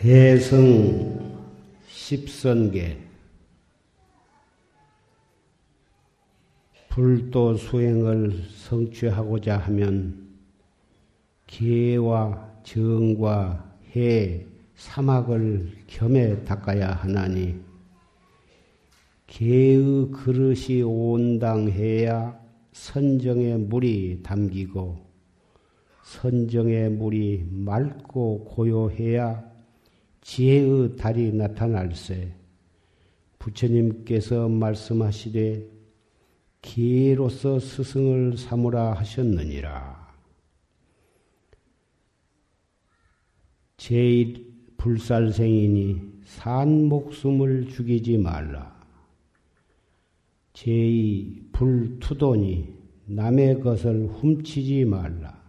대성 십선계 불도 수행을 성취하고자 하면 기와 정과 해, 사막을 겸해 닦아야 하나니 개의 그릇이 온당해야 선정의 물이 담기고 선정의 물이 맑고 고요해야 지혜의 달이 나타날세 부처님께서 말씀하시되 기로서 스승을 삼으라 하셨느니라. 제1 불살생이니 산 목숨을 죽이지 말라. 제2 불투도니 남의 것을 훔치지 말라.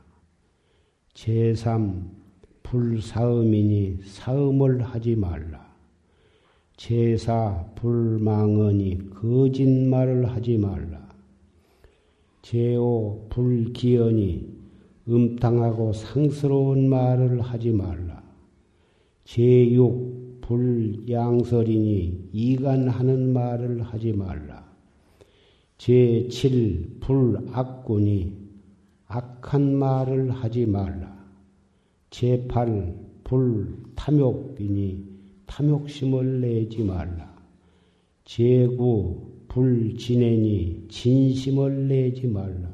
제3 불사음이니 사음을 하지 말라. 제4 불망언이 거짓말을 하지 말라. 제5 불기언이 음탕하고 상스러운 말을 하지 말라. 제6 불양설이니 이간하는 말을 하지 말라. 제7 불악군이 악한 말을 하지 말라. 제8 불탐욕이니 탐욕심을 내지 말라. 제9 불진애니 진심을 내지 말라.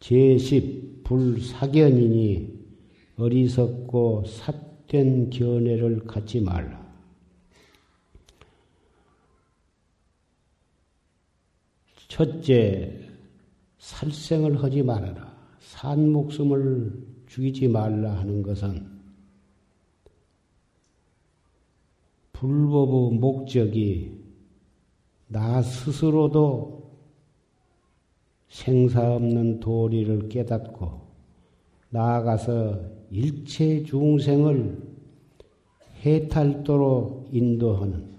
제10 불사견이니 어리석고 삿된 견해를 갖지 말라. 첫째, 살생을 하지 말아라. 산 목숨을 죽이지 말라 하는 것은 불법의 목적이 나 스스로도 생사 없는 도리를 깨닫고 나아가서 일체 중생을 해탈도로 인도하는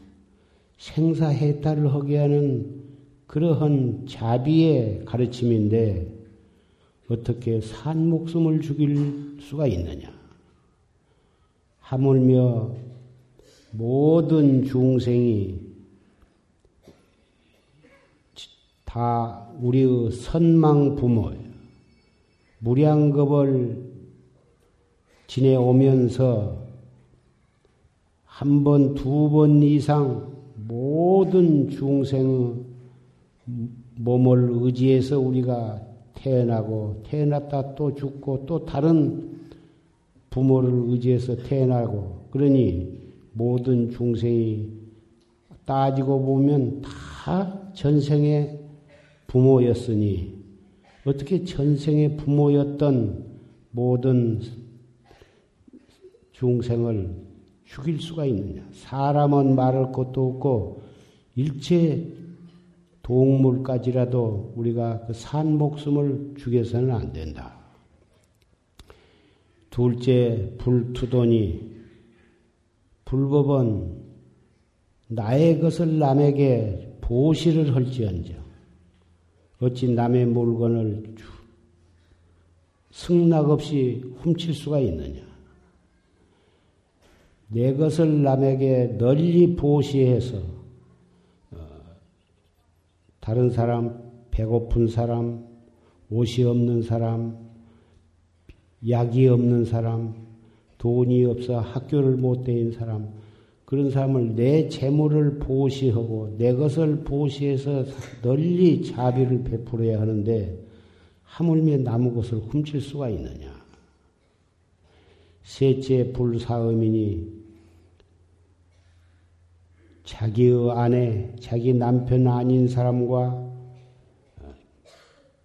생사 해탈을 하게 하는 그러한 자비의 가르침인데 어떻게 산 목숨을 죽일 수가 있느냐? 하물며 모든 중생이 다 우리의 선망 부모예요. 무량겁을 지내오면서 한 번, 두 번 이상 모든 중생의 몸을 의지해서 우리가 태어나고 태어났다 또 죽고 또 다른 부모를 의지해서 태어나고 그러니 모든 중생이 따지고 보면 다 전생의 부모였으니 어떻게 전생의 부모였던 모든 중생을 죽일 수가 있느냐? 사람은 말할 것도 없고 일체 동물까지라도 우리가 그 산 목숨을 죽여서는 안 된다. 둘째, 불투도니 불법은 나의 것을 남에게 보시를 할지언정 어찌 남의 물건을 승낙 없이 훔칠 수가 있느냐? 내 것을 남에게 널리 보시해서 어, 다른 사람, 배고픈 사람, 옷이 없는 사람, 약이 없는 사람, 돈이 없어 학교를 못 다닌 사람, 그런 사람을 내 재물을 보시하고 내 것을 보시해서 널리 자비를 베풀어야 하는데 하물며 남의 것을 훔칠 수가 있느냐. 셋째 불사음이니 자기의 아내, 자기 남편 아닌 사람과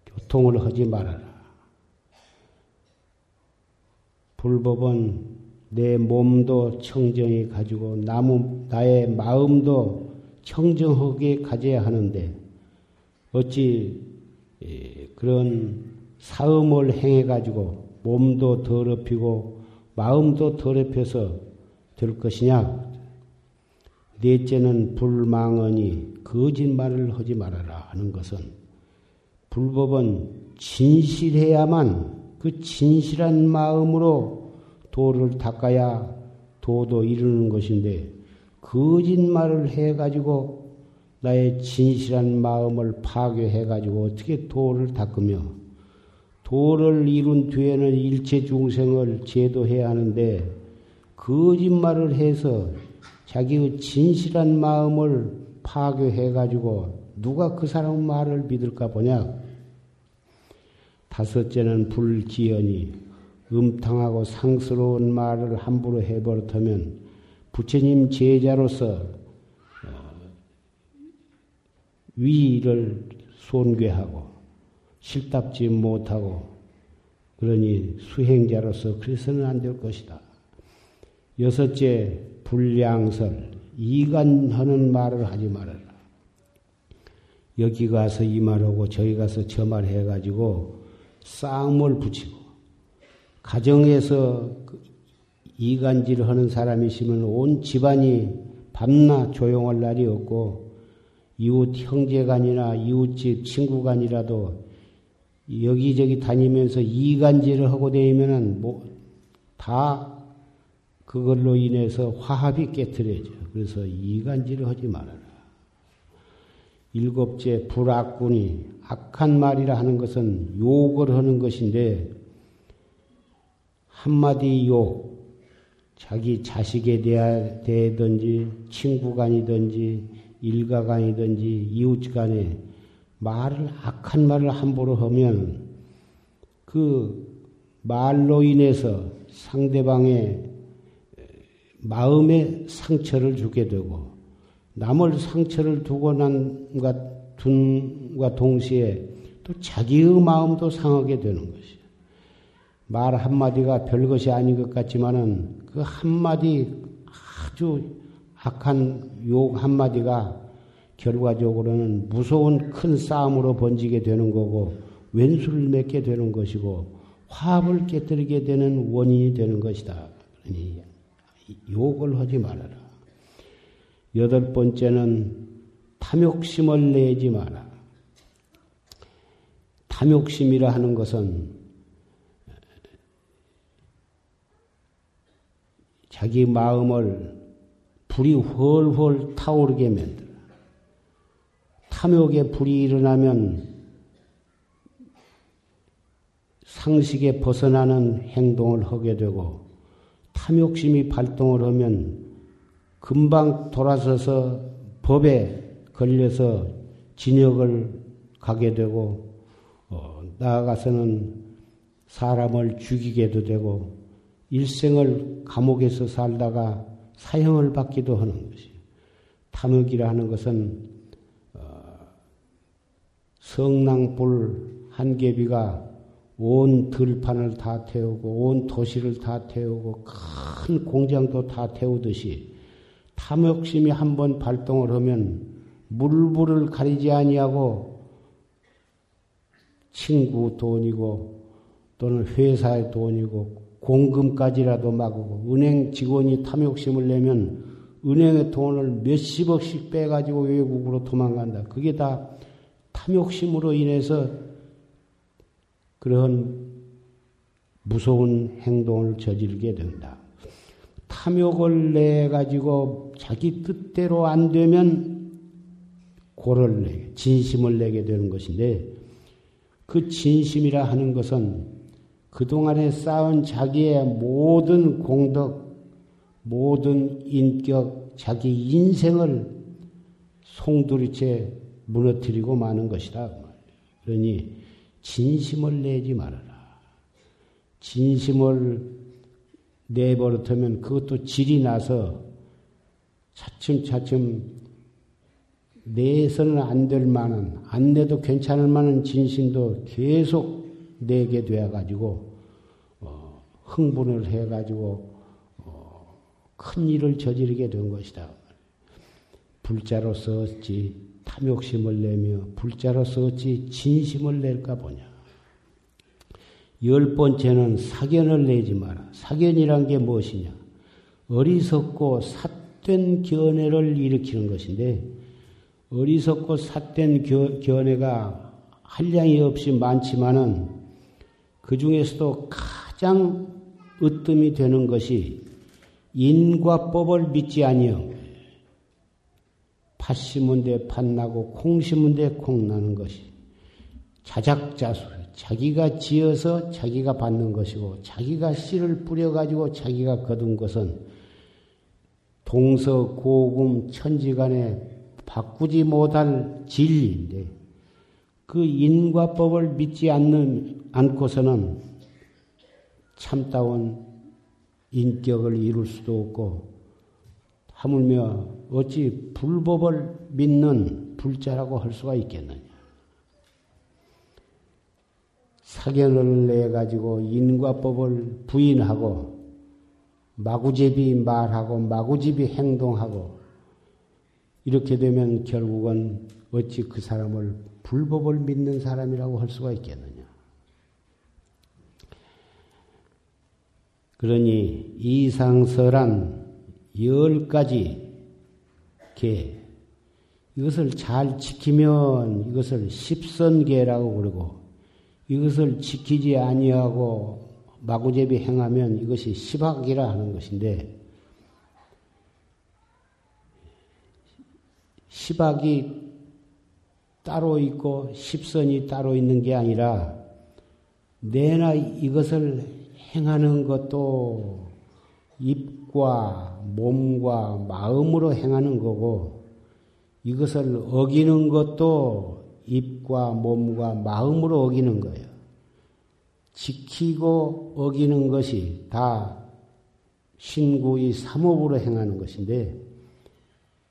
교통을 하지 말아라. 불법은 내 몸도 청정히 가지고 나무, 나의 마음도 청정하게 가져야 하는데 어찌 그런 사음을 행해 가지고 몸도 더럽히고 마음도 더럽혀서 될 것이냐? 넷째는 불망언이 거짓말을 하지 말아라 하는 것은 불법은 진실해야만 그 진실한 마음으로 도를 닦아야 도도 이루는 것인데 거짓말을 해가지고 나의 진실한 마음을 파괴해가지고 어떻게 도를 닦으며 도를 이룬 뒤에는 일체 중생을 제도해야 하는데 거짓말을 해서 자기의 진실한 마음을 파괴해가지고 누가 그 사람 말을 믿을까 보냐? 다섯째는 불기연이 음탕하고 상스러운 말을 함부로 해버릇하면 부처님 제자로서 위를 손괴하고 실답지 못하고 그러니 수행자로서 그래서는 안 될 것이다. 여섯째 불량설 이간하는 말을 하지 말아라. 여기 가서 이 말하고 저기 가서 저 말 해가지고 싸움을 붙이고 가정에서 그 이간질 하는 사람이 있으면 온 집안이 밤낮 조용할 날이 없고 이웃 형제간이나 이웃집 친구간이라도 여기저기 다니면서 이간질을 하고 다니면은 뭐 다 그걸로 인해서 화합이 깨뜨려져. 그래서 이간질을 하지 말아라. 일곱째 불악군이 악한 말이라 하는 것은 욕을 하는 것인데 한마디 욕 자기 자식에 대하든지 친구 간이든지 일가 간이든지 이웃 간에 말을 악한 말을 함부로 하면 그 말로 인해서 상대방의 마음에 상처를 주게 되고 남을 상처를 두고 난과 둔과 동시에 또 자기의 마음도 상하게 되는 것이에요. 말 한마디가 별것이 아닌 것 같지만은 그 한마디 아주 악한 욕 한마디가 결과적으로는 무서운 큰 싸움으로 번지게 되는 거고 왼수를 맺게 되는 것이고 화합을 깨뜨리게 되는 원인이 되는 것이다. 그러니 욕을 하지 말아라. 여덟 번째는 탐욕심을 내지 마라. 탐욕심이라 하는 것은 자기 마음을 불이 훨훨 타오르게 만들어. 탐욕에 불이 일어나면 상식에 벗어나는 행동을 하게 되고 탐욕심이 발동을 하면 금방 돌아서서 법에 걸려서 진역을 가게 되고 어, 나아가서는 사람을 죽이게도 되고 일생을 감옥에서 살다가 사형을 받기도 하는 것이 탐욕이라 하는 것은 어, 성낭불 한 개비가 온 들판을 다 태우고 온 도시를 다 태우고 큰 공장도 다 태우듯이 탐욕심이 한번 발동을 하면 물불을 가리지 아니하고 친구 돈이고 또는 회사의 돈이고 공금까지라도 막고 은행 직원이 탐욕심을 내면 은행의 돈을 몇십억씩 빼가지고 외국으로 도망간다. 그게 다 탐욕심으로 인해서 그런 무서운 행동을 저지르게 된다. 탐욕을 내 가지고 자기 뜻대로 안 되면 고를 내, 진심을 내게 되는 것인데 그 진심이라 하는 것은 그동안에 쌓은 자기의 모든 공덕, 모든 인격, 자기 인생을 송두리째 무너뜨리고 마는 것이다. 그러니 진심을 내지 말아라. 진심을 내버릇하면 그것도 질이 나서 차츰차츰 내서는 안 될 만한, 안 내도 괜찮을 만한 진심도 계속 내게 되어가지고 어, 흥분을 해가지고 어, 큰 일을 저지르게 된 것이다. 불자로서 어찌 탐욕심을 내며 불자로서 어찌 진심을 낼까 보냐. 열 번째는 사견을 내지 마라. 사견이란 게 무엇이냐? 어리석고 삿된 견해를 일으키는 것인데 어리석고 삿된 견해가 한량이 없이 많지만은 그 중에서도 가장 으뜸이 되는 것이 인과 법을 믿지 아니요. 팥 심은 데 팥 나고 콩 심은 데 콩 나는 것이 자작자수 자기가 지어서 자기가 받는 것이고 자기가 씨를 뿌려가지고 자기가 거둔 것은 동서 고금 천지간에 바꾸지 못할 진리인데 그 인과법을 믿지 않는 않고서는 참다운 인격을 이룰 수도 없고 하물며 어찌 불법을 믿는 불자라고 할 수가 있겠느냐. 사견을 내 가지고 인과법을 부인하고 마구제비 말하고 마구제비 행동하고 이렇게 되면 결국은 어찌 그 사람을 불법을 믿는 사람이라고 할 수가 있겠느냐. 그러니 이상설한 열 가지 개 이것을 잘 지키면 이것을 십선계라고 그러고 이것을 지키지 아니하고 마구제비 행하면 이것이 시박이라 하는 것인데 시박이 따로 있고 십선이 따로 있는 게 아니라 내나 이것을 행하는 것도 입과 몸과 마음으로 행하는 거고 이것을 어기는 것도 입과 몸과 마음으로 어기는 거예요. 지키고 어기는 것이 다 신구의 삼업으로 행하는 것인데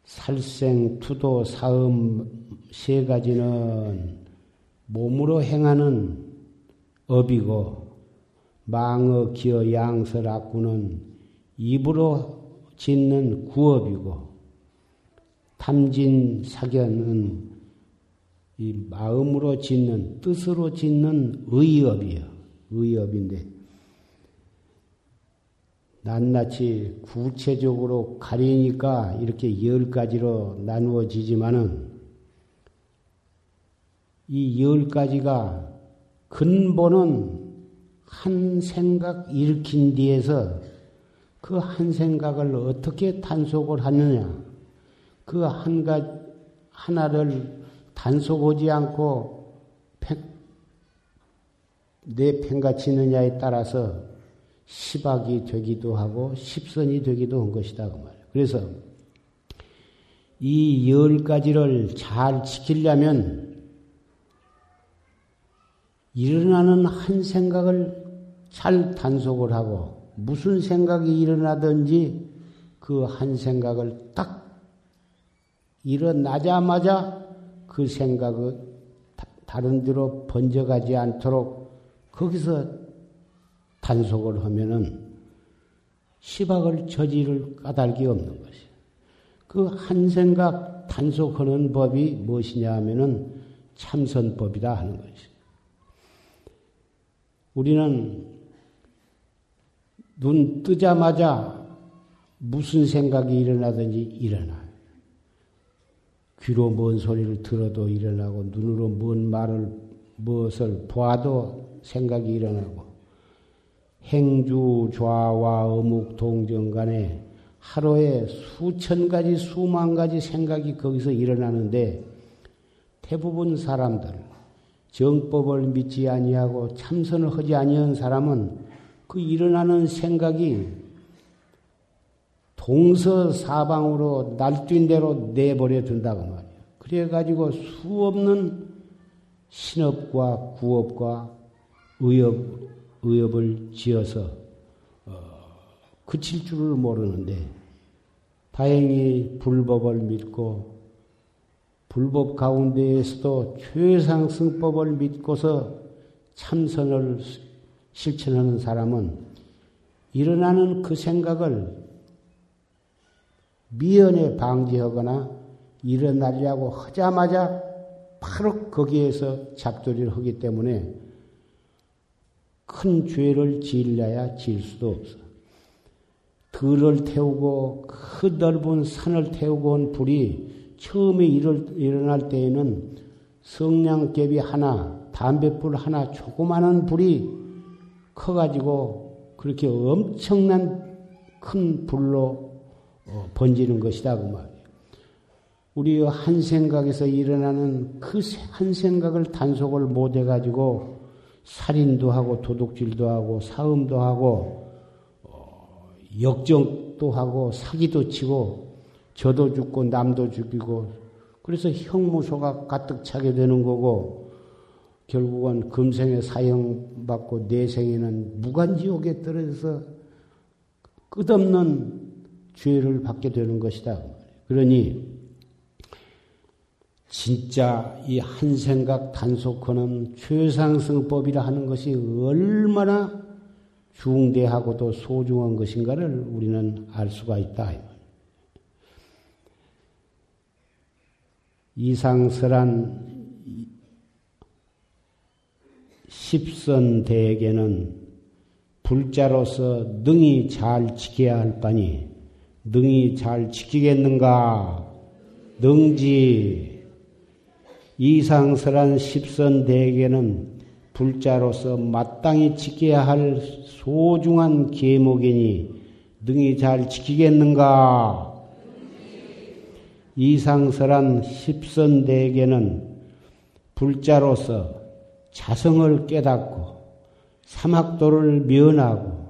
살생, 투도, 사음 세 가지는 몸으로 행하는 업이고 망어, 기어, 양설, 악구는 입으로 짓는 구업이고 탐진, 사견은 이 마음으로 짓는 뜻으로 짓는 의업이요. 의업인데 낱낱이 구체적으로 가리니까 이렇게 열 가지로 나누어지지만은 이 열 가지가 근본은 한 생각 일으킨 뒤에서 그 한 생각을 어떻게 단속을 하느냐 그 한 가지 하나를 단속하지 않고 내 팽가치느냐에 따라서 시박이 되기도 하고 십선이 되기도 한 것이다 그 말이에요. 그래서 이 열 가지를 잘 지키려면 일어나는 한 생각을 잘 단속을 하고 무슨 생각이 일어나든지 그 한 생각을 딱 일어나자마자 그 생각을 다른 데로 번져가지 않도록 거기서 단속을 하면은 시박을 저지를 까닭이 없는 것이에요. 그 한 생각 단속하는 법이 무엇이냐 하면은 참선법이다 하는 것이에요. 우리는 눈 뜨자마자 무슨 생각이 일어나든지 일어나요. 귀로 뭔 소리를 들어도 일어나고 눈으로 뭔 말을 무엇을 보아도 생각이 일어나고 행주 좌와 어묵 동정 간에 하루에 수천 가지 수만 가지 생각이 거기서 일어나는데 대부분 사람들 정법을 믿지 아니하고 참선을 하지 아니한 사람은 그 일어나는 생각이 동서사방으로 날뛴 대로 내버려 둔다고 말이에요. 그래가지고 수없는 신업과 구업과 의업, 의업을 지어서 어, 그칠 줄을 모르는데 다행히 불법을 믿고 불법 가운데에서도 최상승법을 믿고서 참선을 실천하는 사람은 일어나는 그 생각을 미연에 방지하거나 일어나려고 하자마자 바로 거기에서 잡돌이를 하기 때문에 큰 죄를 지으려야 지을 수도 없어. 들을 태우고 그 넓은 산을 태우고 온 불이 처음에 일어날 때에는 성냥개비 하나, 담뱃불 하나, 조그마한 불이 커가지고 그렇게 엄청난 큰 불로 어, 번지는 것이다 그 말이에요. 우리 한 생각에서 일어나는 그 한 생각을 단속을 못 해가지고 살인도 하고 도둑질도 하고 사음도 하고 어, 역정도 하고 사기도 치고 저도 죽고 남도 죽이고 그래서 형무소가 가득 차게 되는 거고 결국은 금생에 사형받고 내생에는 무간지옥에 떨어져서 끝없는 죄를 받게 되는 것이다. 그러니 진짜 이 한 생각 단속하는 최상승법이라 하는 것이 얼마나 중대하고도 소중한 것인가를 우리는 알 수가 있다. 이상설한 십선대에게는 불자로서 능히 잘 지켜야 할 바니 능히 잘 지키겠는가? 능지 이상설한 십선대에게는 불자로서 마땅히 지켜야 할 소중한 계목이니 능히 잘 지키겠는가? 이상설한 십선대에게는 불자로서 자성을 깨닫고 사막도를 면하고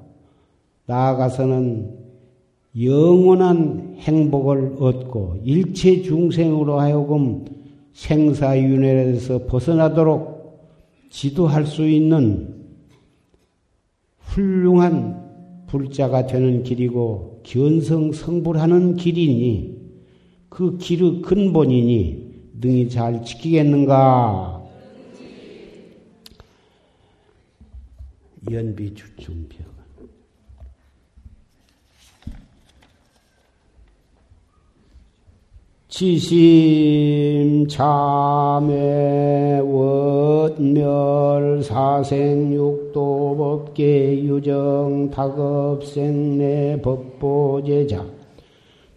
나아가서는 영원한 행복을 얻고 일체 중생으로 하여금 생사윤회에서 벗어나도록 지도할 수 있는 훌륭한 불자가 되는 길이고 견성 성불하는 길이니 그 길의 근본이니 능히 잘 지키겠는가? 연비주중병 지심 참회 원멸 사생육도 법계 유정 다급생내 법보제자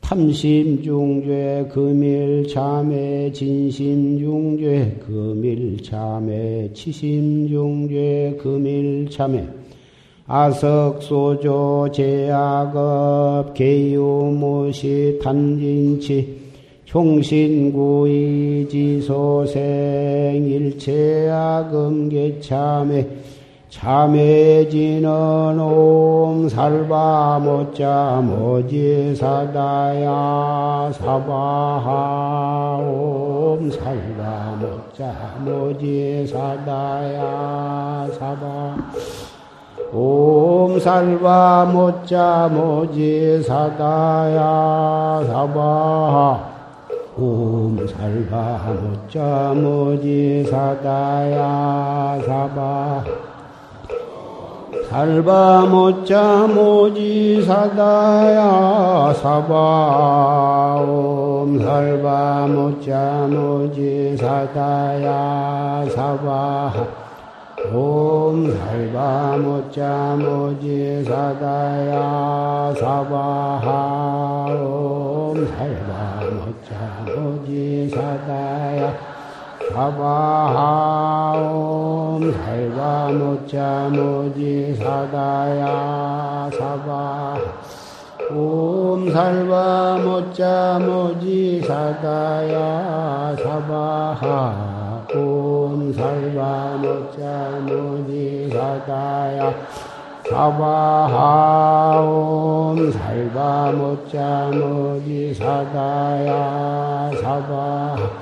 탐심중죄 금일참회 진심중죄 금일참회 치심중죄 금일참회. 아석소조 제약업 개유무시 탐진치 총신구이지소생 일체악음계참회 참해지는 옴살바 못자 모지사다야 사바하 옴살바 못자 모지사다야 사바 옴살바 못자 모지사다야 사바하 옴살바 못자 모지사다야 사바 살바 못자 모지 사다야 사바옴 살바 못자 모지 사다야 사바 옴 살바 못자 모지 사다야 사바하 옴 살바 못자 모지 사다야 사바하옴 살바 모자 모지 사다야 사바. 옴 살바 모자 모지 사다야 사바하 옴 살바 모자 모지 사다야 사바하 옴 살바 모자 모지 사다야 사바하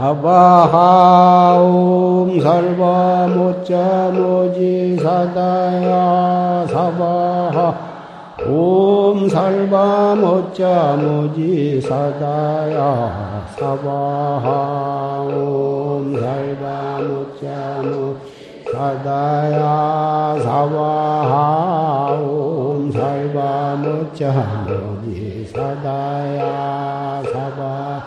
사바하옴 살바 모자 모지 사다야 사바하. 옴 살바 모자 모지 사다야 사바하. 옴 살바 모자 모지 사다야 사바하. 옴 살바 모자 모지 사다야 사바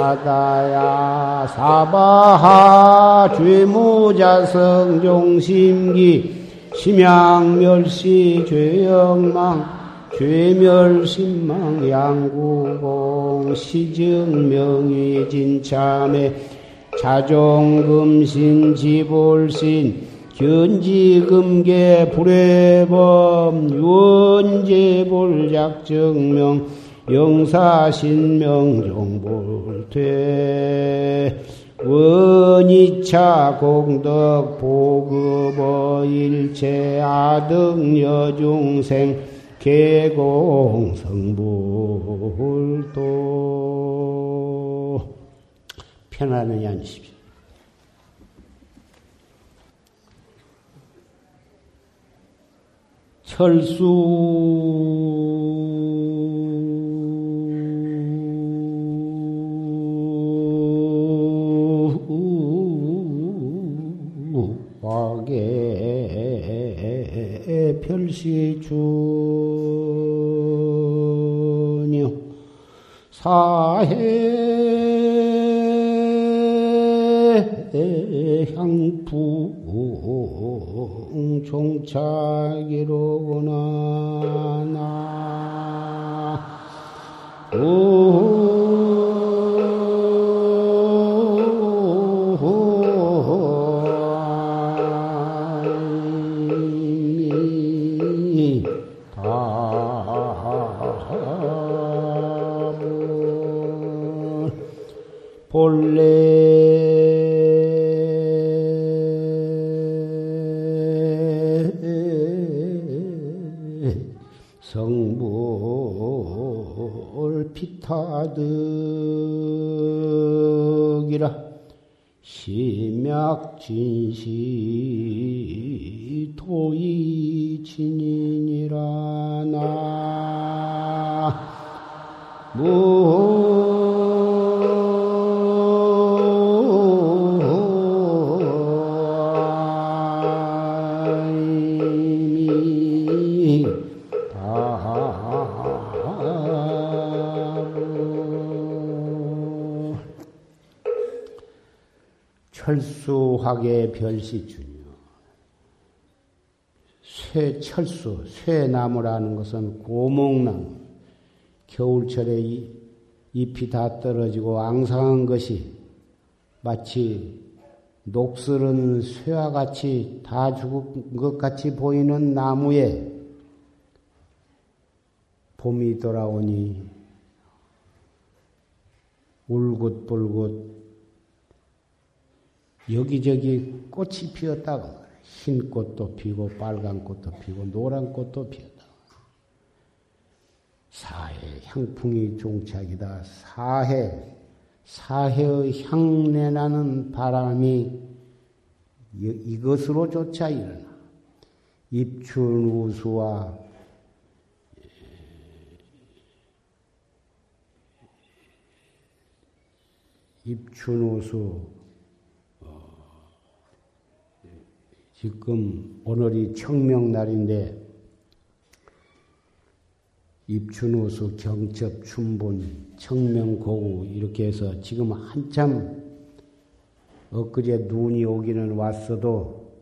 사다야 사바하 죄무자 성 종심기 심양멸시 죄영망 죄멸심망 양구공 시증명의 진참에 자종금신 지볼신 견지금계 불회범 유언제볼작정명 영사신명종불퇴 원이차 공덕 보급어 일체 아등 여중생 개공성불도 편안히 앉으십시오. 철수 화계 별시준요. 사해 향풍 종착이로구나 나. 본 철수하게 별시준요. 쇠철수, 쇠나무라는 것은 고목나무. 겨울철에 이 잎이 다 떨어지고 앙상한 것이 마치 녹슬은 쇠와 같이 다 죽은 것 같이 보이는 나무에 봄이 돌아오니 울긋불긋 여기저기 꽃이 피었다고. 흰 꽃도 피고 빨간 꽃도 피고 노란 꽃도 피었다. 사해 향풍이 종착이다. 사해 사해의 향내 나는 바람이 이- 이것으로조차 일어나. 입춘 우수와 입춘 우수 어, 지금 오늘이 청명날인데 입춘우수 경첩 춘분 청명고구 이렇게 해서 지금 한참 엊그제 눈이 오기는 왔어도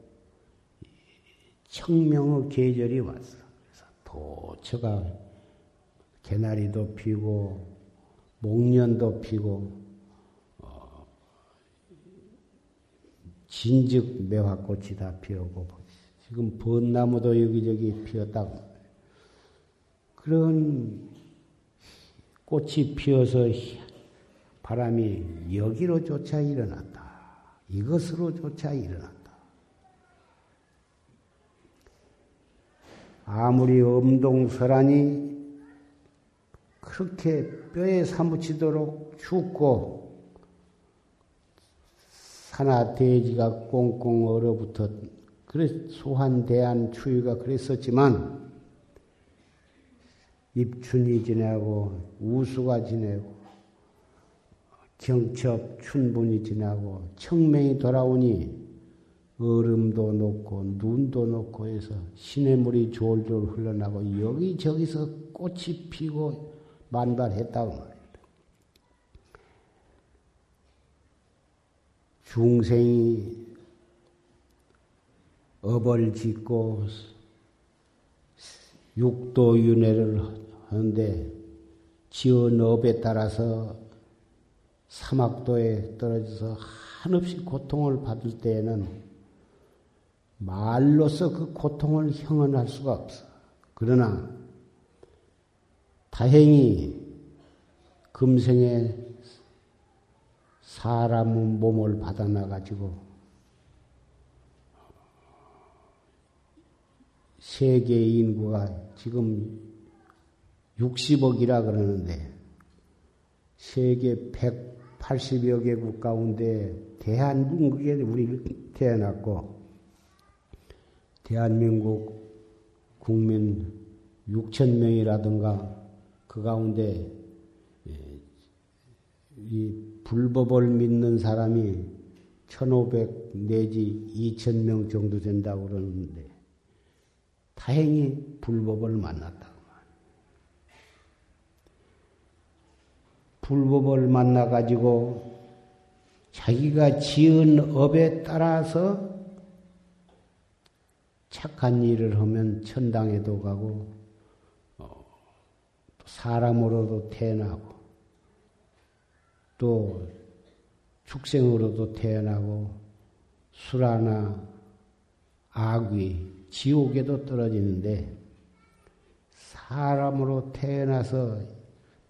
청명의 계절이 왔어. 그래서 도처가 개나리도 피고 목련도 피고 진즉 매화꽃이 다 피었고 지금 벚나무도 여기저기 피었다고. 그런 꽃이 피어서 바람이 여기로조차 일어났다. 이것으로조차 일어났다. 아무리 엄동설하니 그렇게 뼈에 사무치도록 춥고 산하 대지가 꽁꽁 얼어붙었 그래 소한 대한 추위가 그랬었지만 입춘이 지나고 우수가 지내고 경첩 춘분이 지나고 청명이 돌아오니 얼음도 녹고 눈도 녹고 해서 시냇 물이 졸졸 흘러나고 여기저기서 꽃이 피고 만발했다고 말입니 중생이 업을 짓고 육도윤회를 하는데 지은 업에 따라서 사막도에 떨어져서 한없이 고통을 받을 때에는 말로서 그 고통을 형언할 수가 없어. 그러나 다행히 금생에 사람 몸을 받아나 가지고 세계 인구가 지금 60억이라 그러는데 세계 180여 개국 가운데 대한민국에 우리 태어났고 대한민국 국민 6천 명이라든가 그 가운데 예, 이 불법을 믿는 사람이 1,500 내지 2천 명 정도 된다고 그러는데 다행히 불법을 만났다고 불법을 만나 가지고 자기가 지은 업에 따라서 착한 일을 하면 천당에도 가고 어, 사람으로도 태어나고 또 축생으로도 태어나고 수라나 악귀, 지옥에도 떨어지는데 사람으로 태어나서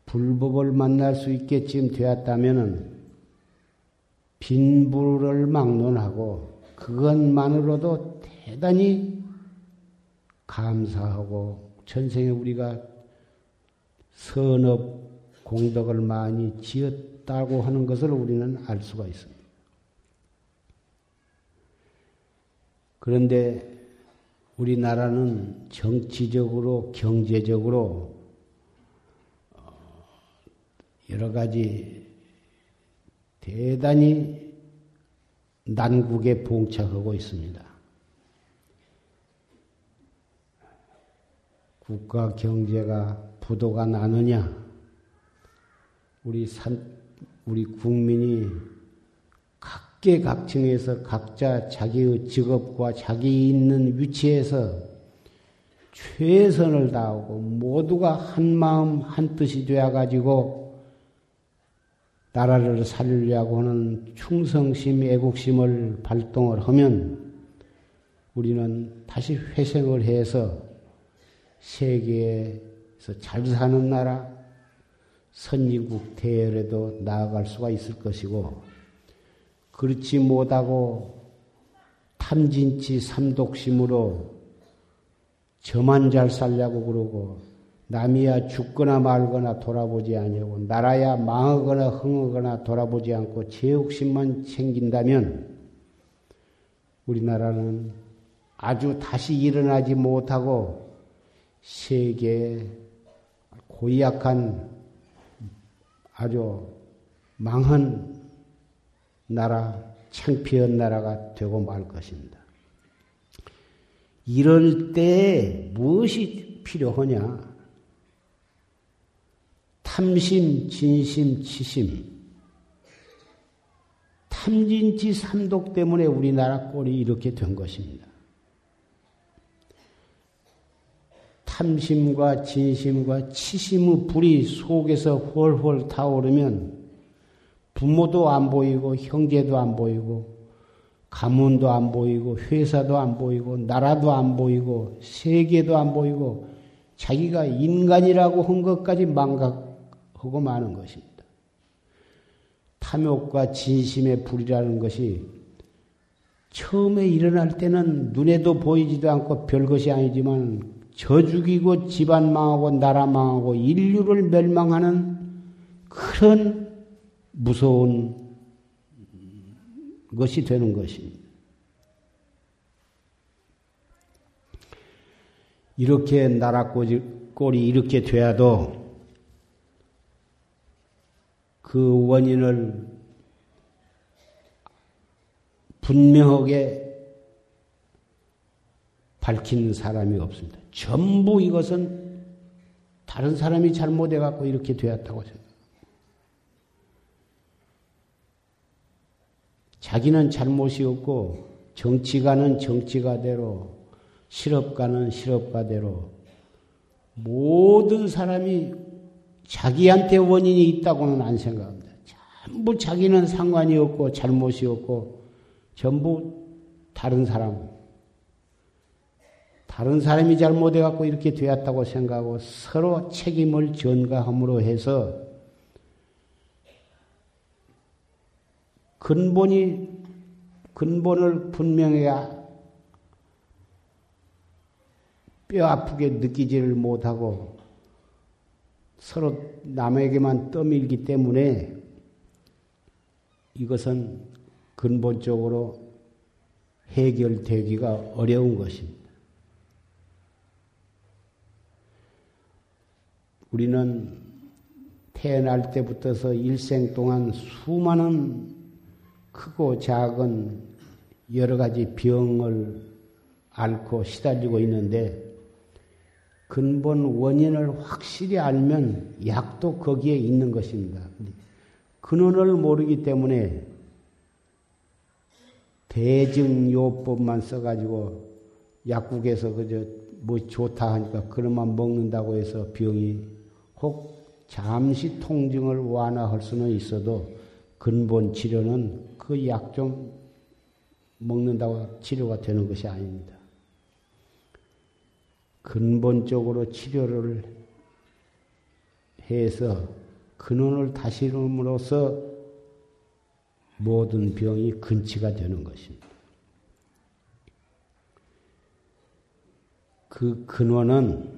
불법을 만날 수 있게쯤 되었다면은 빈불을 막론하고 그것만으로도 대단히 감사하고 전생에 우리가 선업 공덕을 많이 지었 다고 하는 것을 우리는 알 수가 있습니다. 그런데 우리나라는 정치적으로, 경제적으로 어, 여러 가지 대단히 난국에 봉착하고 있습니다. 국가 경제가 부도가 나느냐? 우리 산, 우리 국민이 각계각층에서 각자 자기의 직업과 자기 있는 위치에서 최선을 다하고 모두가 한 마음 한 뜻이 되어 가지고 나라를 살리려고 하는 충성심, 애국심을 발동을 하면 우리는 다시 회생을 해서 세계에서 잘 사는 나라, 선진국 대열에도 나아갈 수가 있을 것이고, 그렇지 못하고 탐진치 삼독심으로 저만 잘 살려고 그러고, 남이야 죽거나 말거나 돌아보지 아니하고, 나라야 망하거나 흥하거나 돌아보지 않고 제 욕심만 챙긴다면, 우리나라는 아주 다시 일어나지 못하고 세계 고약한 아주 망한 나라, 창피한 나라가 되고 말 것입니다. 이럴 때 무엇이 필요하냐? 탐심, 진심, 치심. 탐진치 삼독 때문에 우리나라 꼴이 이렇게 된 것입니다. 탐심과 진심과 치심의 불이 속에서 훨훨 타오르면 부모도 안 보이고 형제도 안 보이고 가문도 안 보이고 회사도 안 보이고 나라도 안 보이고 세계도 안 보이고 자기가 인간이라고 한 것까지 망각하고 마는 것입니다. 탐욕과 진심의 불이라는 것이 처음에 일어날 때는 눈에도 보이지도 않고 별것이 아니지만 저 죽이고 집안 망하고 나라 망하고 인류를 멸망하는 그런 무서운 것이 되는 것입니다. 이렇게 나라 꼴이 이렇게 돼야도 그 원인을 분명하게 밝힌 사람이 없습니다. 전부 이것은 다른 사람이 잘못해갖고 이렇게 되었다고 생각합니다. 자기는 잘못이 없고 정치가는 정치가대로 실업가는 실업가대로 모든 사람이 자기한테 원인이 있다고는 안 생각합니다. 전부 자기는 상관이 없고 잘못이 없고 전부 다른 사람, 다른 사람이 잘못해갖고 이렇게 되었다고 생각하고 서로 책임을 전가함으로 해서 근본이, 근본을 분명해야 뼈 아프게 느끼지를 못하고 서로 남에게만 떠밀기 때문에 이것은 근본적으로 해결되기가 어려운 것입니다. 우리는 태어날 때부터서 일생 동안 수많은 크고 작은 여러 가지 병을 앓고 시달리고 있는데 근본 원인을 확실히 알면 약도 거기에 있는 것입니다. 근원을 모르기 때문에 대증요법만 써가지고 약국에서 그저 뭐 좋다 하니까 그것만 먹는다고 해서 병이 혹 잠시 통증을 완화할 수는 있어도 근본 치료는 그 약 좀 먹는다고 치료가 되는 것이 아닙니다. 근본적으로 치료를 해서 근원을 다시름으로써 모든 병이 근치가 되는 것입니다. 그 근원은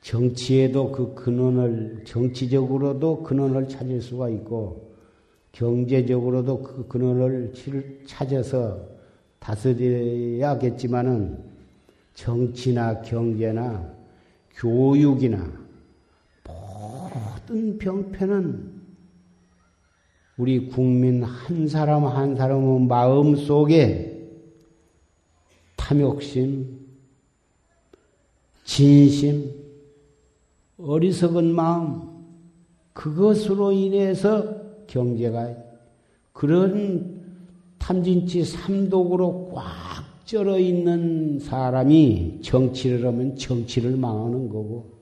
정치에도 그 근원을, 정치적으로도 근원을 찾을 수가 있고, 경제적으로도 그 근원을 찾아서 다스려야겠지만은, 정치나 경제나 교육이나 모든 병폐는 우리 국민 한 사람 한 사람의 마음 속에 탐욕심, 진심, 어리석은 마음, 그것으로 인해서 경제가 그런 탐진치 삼독으로 꽉 쩔어 있는 사람이 정치를 하면 정치를 망하는 거고,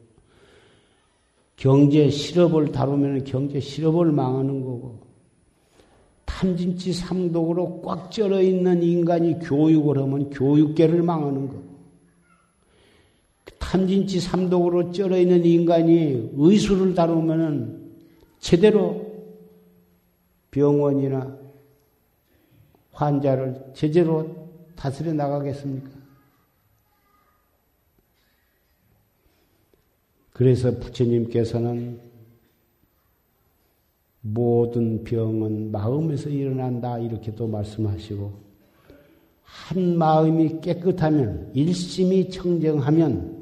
경제 실업을 다루면 경제 실업을 망하는 거고, 탐진치 삼독으로 꽉 쩔어 있는 인간이 교육을 하면 교육계를 망하는 거고, 탐진치 삼독으로 쩔어 있는 인간이 의술을 다루면은 제대로 병원이나 환자를 제대로 다스려 나가겠습니까? 그래서 부처님께서는 모든 병은 마음에서 일어난다 이렇게 또 말씀하시고 한 마음이 깨끗하면 일심이 청정하면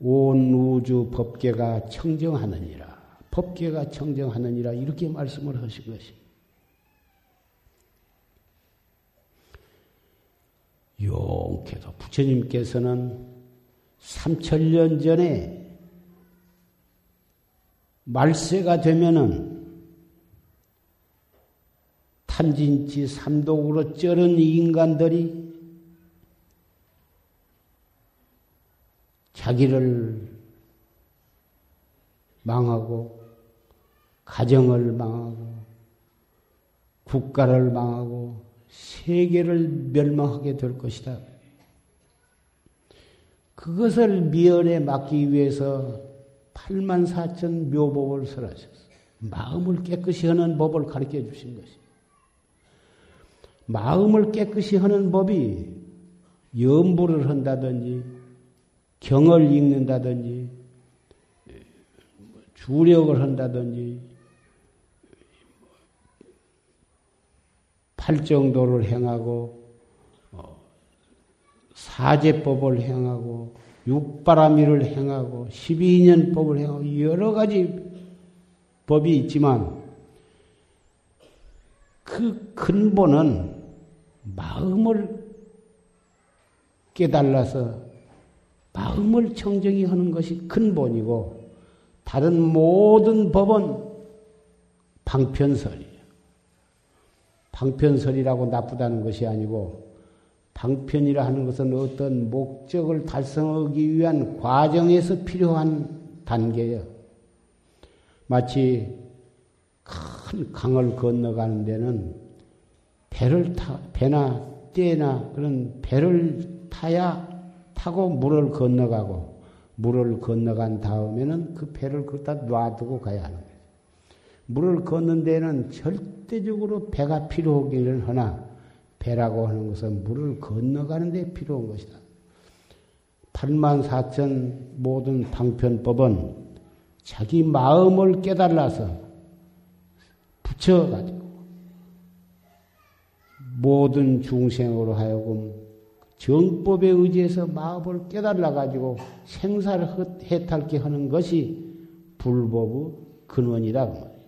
온 우주 법계가 청정하느니라 법계가 청정하느니라 이렇게 말씀을 하신 것입니다. 용케도 부처님께서는 3천년 전에 말세가 되면은 탐진치 삼독으로 쩔은 인간들이 자기를 망하고 가정을 망하고 국가를 망하고 세계를 멸망하게 될 것이다. 그것을 미연에 막기 위해서 8만 4천 묘법을 설하셨어. 마음을 깨끗이 하는 법을 가르쳐 주신 것이. 마음을 깨끗이 하는 법이 염불을 한다든지, 경을 읽는다든지 주력을 한다든지 팔정도를 행하고 어, 사제법을 행하고 육바라미를 행하고 12년법을 행하고 여러 가지 법이 있지만 그 근본은 마음을 깨달아서 마음을 청정히 하는 것이 근본이고 다른 모든 법은 방편설이에요. 방편설이라고 나쁘다는 것이 아니고 방편이라 하는 것은 어떤 목적을 달성하기 위한 과정에서 필요한 단계예요. 마치 큰 강을 건너가는 데는 배를 타, 배나 떼나 그런 배를 타야 타고 물을 건너가고 물을 건너간 다음에는 그 배를 거기다 놔두고 가야 하는 거예요. 물을 걷는 데는 절대적으로 배가 필요하기는 하나 배라고 하는 것은 물을 건너가는 데 필요한 것이다. 8만 4천 모든 방편법은 자기 마음을 깨달아서 붙여가지고 모든 중생으로 하여금 정법에 의지해서 마음을 깨달아 가지고 생사를 해탈게 하는 것이 불법의 근원이라고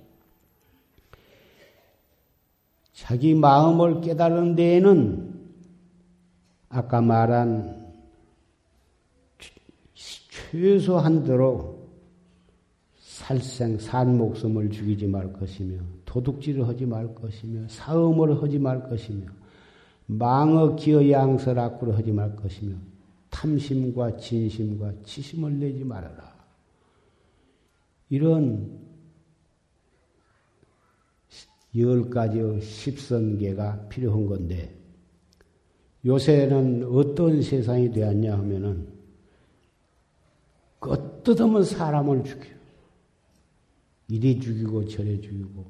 자기 마음을 깨달은 데에는 아까 말한 최소한도로 살생 산 목숨을 죽이지 말 것이며 도둑질을 하지 말 것이며 사음을 하지 말 것이며 망어 기어 양설 악구를 하지 말 것이며 탐심과 진심과 치심을 내지 말아라. 이런 열 가지의 십선계가 필요한 건데 요새는 어떤 세상이 되었냐 하면은 끄떡하면 사람을 죽여. 이리 죽이고 저리 죽이고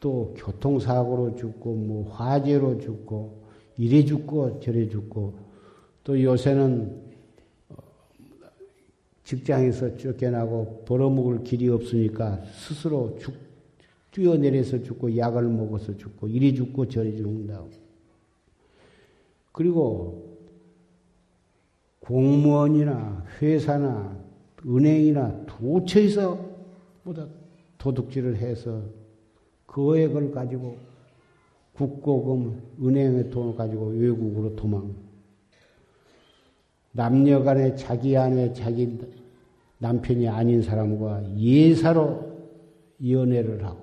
또 교통사고로 죽고 뭐 화재로 죽고 이리 죽고 저리 죽고 또 요새는 어, 직장에서 쫓겨나고 벌어먹을 길이 없으니까 스스로 죽 뛰어내려서 죽고 약을 먹어서 죽고 이리 죽고 저리 죽는다고. 그리고 공무원이나 회사나 은행이나 도처에서 보다 도둑질을 해서 그액을 가지고 국고금 은행의 돈을 가지고 외국으로 도망. 남녀 간에 자기 안에 자기 남편이 아닌 사람과 예사로 연애를 하고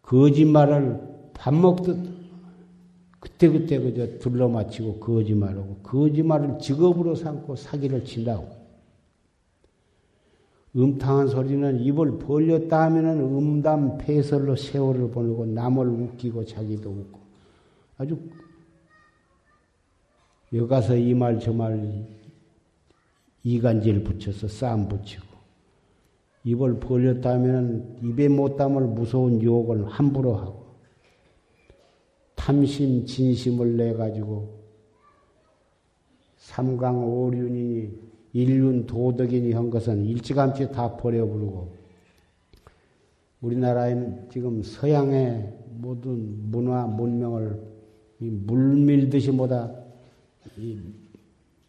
거짓말을 밥 먹듯 그때그때 그저 둘러맞히고 거짓말하고 거짓말을 직업으로 삼고 사기를 친다고. 음탕한 소리는 입을 벌렸다 하면은 음담 폐설로 세월을 보내고 남을 웃기고 자기도 웃고. 아주 여가서 이 말 저 말 이간질 붙여서 싸움 붙이고. 입을 벌렸다 하면 입에 못 담을 무서운 욕을 함부로 하고. 탐심, 진심을 내 가지고 삼강 오륜이니 일륜 도덕이니 한 것은 일찌감치 다 버려버리고 우리나라에는 지금 서양의 모든 문화, 문명을 물밀듯이 뭐다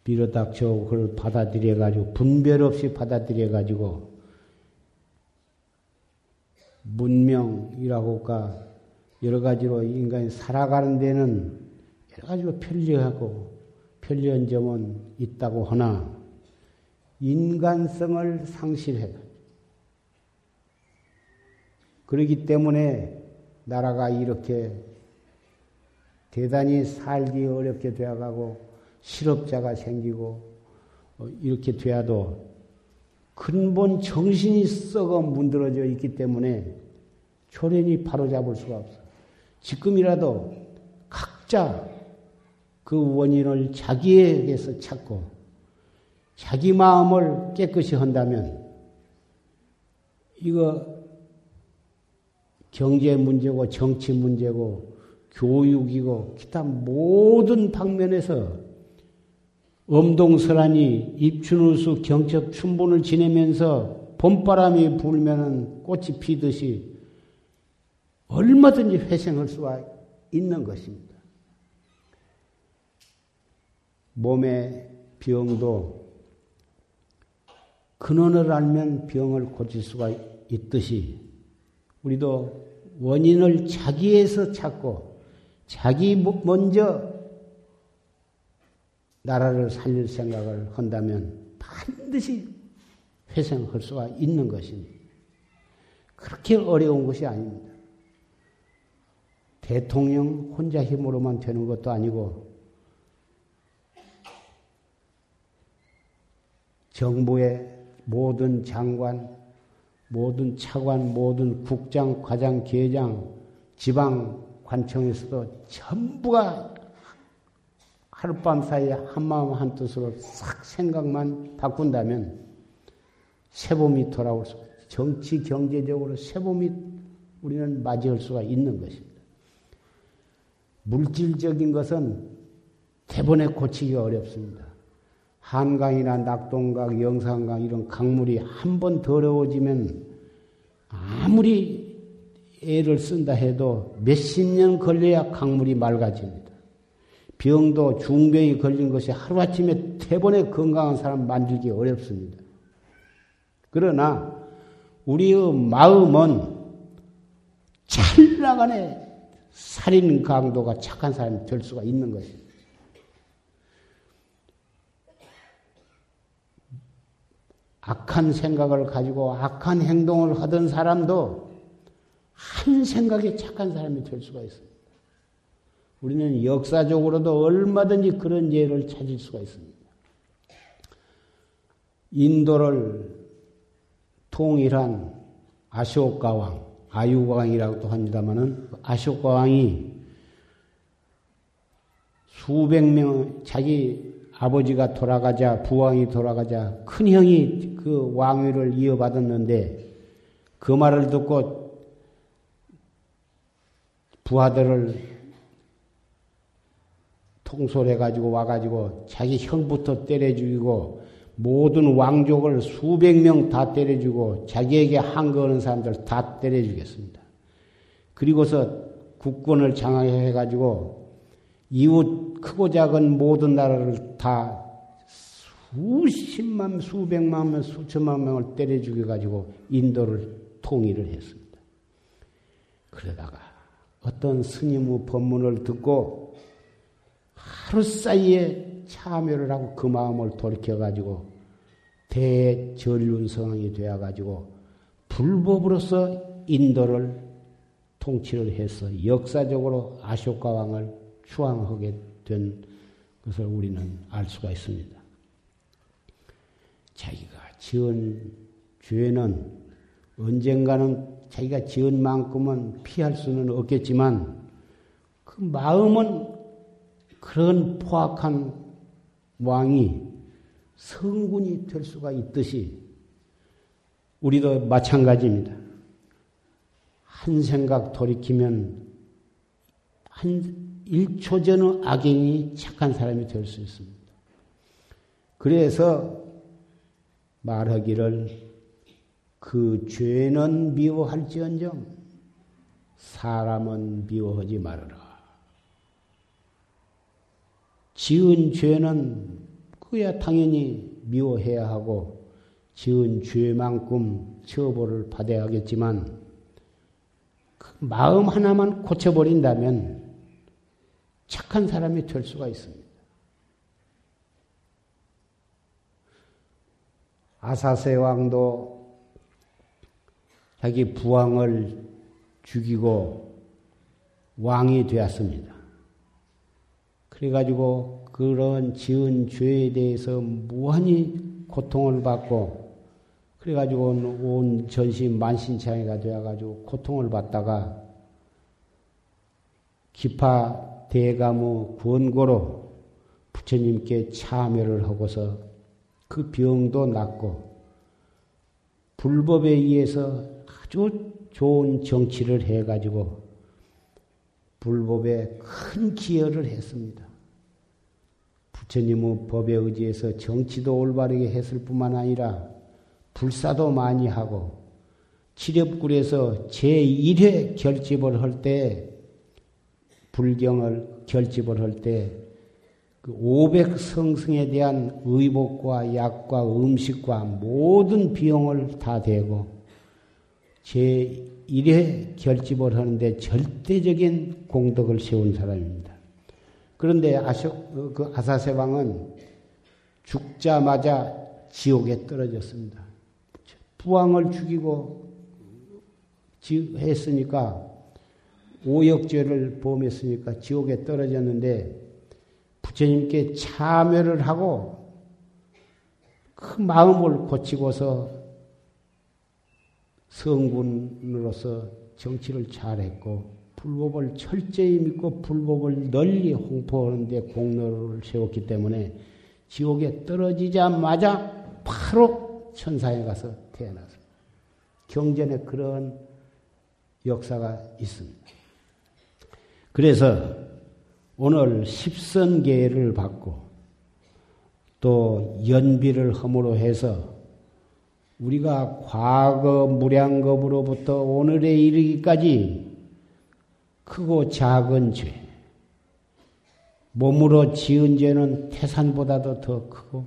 밀어닥쳐 그걸 받아들여 가지고 분별 없이 받아들여 가지고 문명이라고 할까 여러 가지로 인간이 살아가는 데는 여러 가지로 편리하고 편리한 점은 있다고 하나 인간성을 상실해. 그러기 때문에 나라가 이렇게 대단히 살기 어렵게 되어가고 실업자가 생기고 어, 이렇게 되어도 근본 정신이 썩어 문드러져 있기 때문에 초련이 바로잡을 수가 없어. 지금이라도 각자 그 원인을 자기에게서 찾고 자기 마음을 깨끗이 한다면 이거 경제 문제고 정치 문제고 교육이고 기타 모든 방면에서 엄동설하니 입춘우수 경첩 춘분을 지내면서 봄바람이 불면은 꽃이 피듯이 얼마든지 회생할 수가 있는 것입니다. 몸의 병도 근원을 알면 병을 고칠 수가 있듯이 우리도 원인을 자기에서 찾고 자기 먼저 나라를 살릴 생각을 한다면 반드시 회생할 수가 있는 것입니다. 그렇게 어려운 것이 아닙니다. 대통령 혼자 힘으로만 되는 것도 아니고 정부의 모든 장관, 모든 차관, 모든 국장, 과장, 계장, 지방 관청에서도 전부가 하룻밤 사이에 한마음 한뜻으로 싹 생각만 바꾼다면 세봄이 돌아올 수, 정치 경제적으로 세봄이 우리는 맞이할 수가 있는 것입니다. 물질적인 것은 대본에 고치기 어렵습니다. 한강이나 낙동강, 영산강 이런 강물이 한 번 더러워지면 아무리 애를 쓴다 해도 몇십 년 걸려야 강물이 맑아집니다. 병도 중병이 걸린 것이 하루아침에 대번에 건강한 사람 만들기 어렵습니다. 그러나 우리의 마음은 찰나간에 살인 강도가 착한 사람이 될 수가 있는 것입니다. 악한 생각을 가지고 악한 행동을 하던 사람도 한 생각에 착한 사람이 될 수가 있습니다. 우리는 역사적으로도 얼마든지 그런 예를 찾을 수가 있습니다. 인도를 통일한 아쇼카 왕, 아유왕이라고도 합니다만은 아쇼카 왕이 수백 명 자기 아버지가 돌아가자 부왕이 돌아가자 큰 형이 그 왕위를 이어받았는데 그 말을 듣고 부하들을 통솔해 가지고 와 가지고 자기 형부터 때려 죽이고 모든 왕족을 수백 명 다 때려 주고 자기에게 한거하는 사람들 다 때려 주겠습니다. 그리고서 국권을 장악해 가지고 이웃 크고 작은 모든 나라를 다 수십만, 수백만 명, 수천만 명을 때려 죽여 가지고 인도를 통일을 했습니다. 그러다가 어떤 스님의 법문을 듣고 하루 사이에 참여를 하고 그 마음을 돌이켜가지고 대전륜성왕이 되어가지고 불법으로서 인도를 통치를 해서 역사적으로 아쇼카 왕을 추앙하게 된 것을 우리는 알 수가 있습니다. 자기가 지은 죄는 언젠가는 자기가 지은 만큼은 피할 수는 없겠지만 그 마음은 그런 포악한 왕이 성군이 될 수가 있듯이 우리도 마찬가지입니다. 한 생각 돌이키면 한 1초 전의 악행이 착한 사람이 될 수 있습니다. 그래서 말하기를 그 죄는 미워할지언정 사람은 미워하지 말아라. 지은 죄는 그야 당연히 미워해야 하고 지은 죄만큼 처벌을 받아야 하겠지만 그 마음 하나만 고쳐버린다면 착한 사람이 될 수가 있습니다. 아사세 왕도 자기 부왕을 죽이고 왕이 되었습니다. 그래가지고 그런 지은 죄에 대해서 무한히 고통을 받고 그래가지고 온 전시 만신창이가 되어가지고 고통을 받다가 기파 대가무 권고로 부처님께 참여를 하고서 그 병도 낫고 불법에 의해서 아주 좋은 정치를 해가지고 불법에 큰 기여를 했습니다. 부처님의 법에 의지해서 정치도 올바르게 했을 뿐만 아니라 불사도 많이 하고 칠엽굴에서 제1회 결집을 할 때 불경을 결집을 할때 그 500성승에 대한 의복과 약과 음식과 모든 비용을 다 대고 제 1회 결집을 하는데 절대적인 공덕을 세운 사람입니다. 그런데 그 아사세 왕은 죽자마자 지옥에 떨어졌습니다. 부왕을 죽이고 했으니까 오역죄를 범했으니까 지옥에 떨어졌는데 부처님께 참여를 하고 그 마음을 고치고서 성군으로서 정치를 잘했고 불법을 철저히 믿고 불법을 널리 홍보하는 데 공로를 세웠기 때문에 지옥에 떨어지자마자 바로 천사에 가서 태어났습니다. 경전에 그런 역사가 있습니다. 그래서 오늘 십선계를 받고 또 연비를 허물어 해서 우리가 과거 무량겁으로부터 오늘에 이르기까지 크고 작은 죄, 몸으로 지은 죄는 태산보다도 더 크고,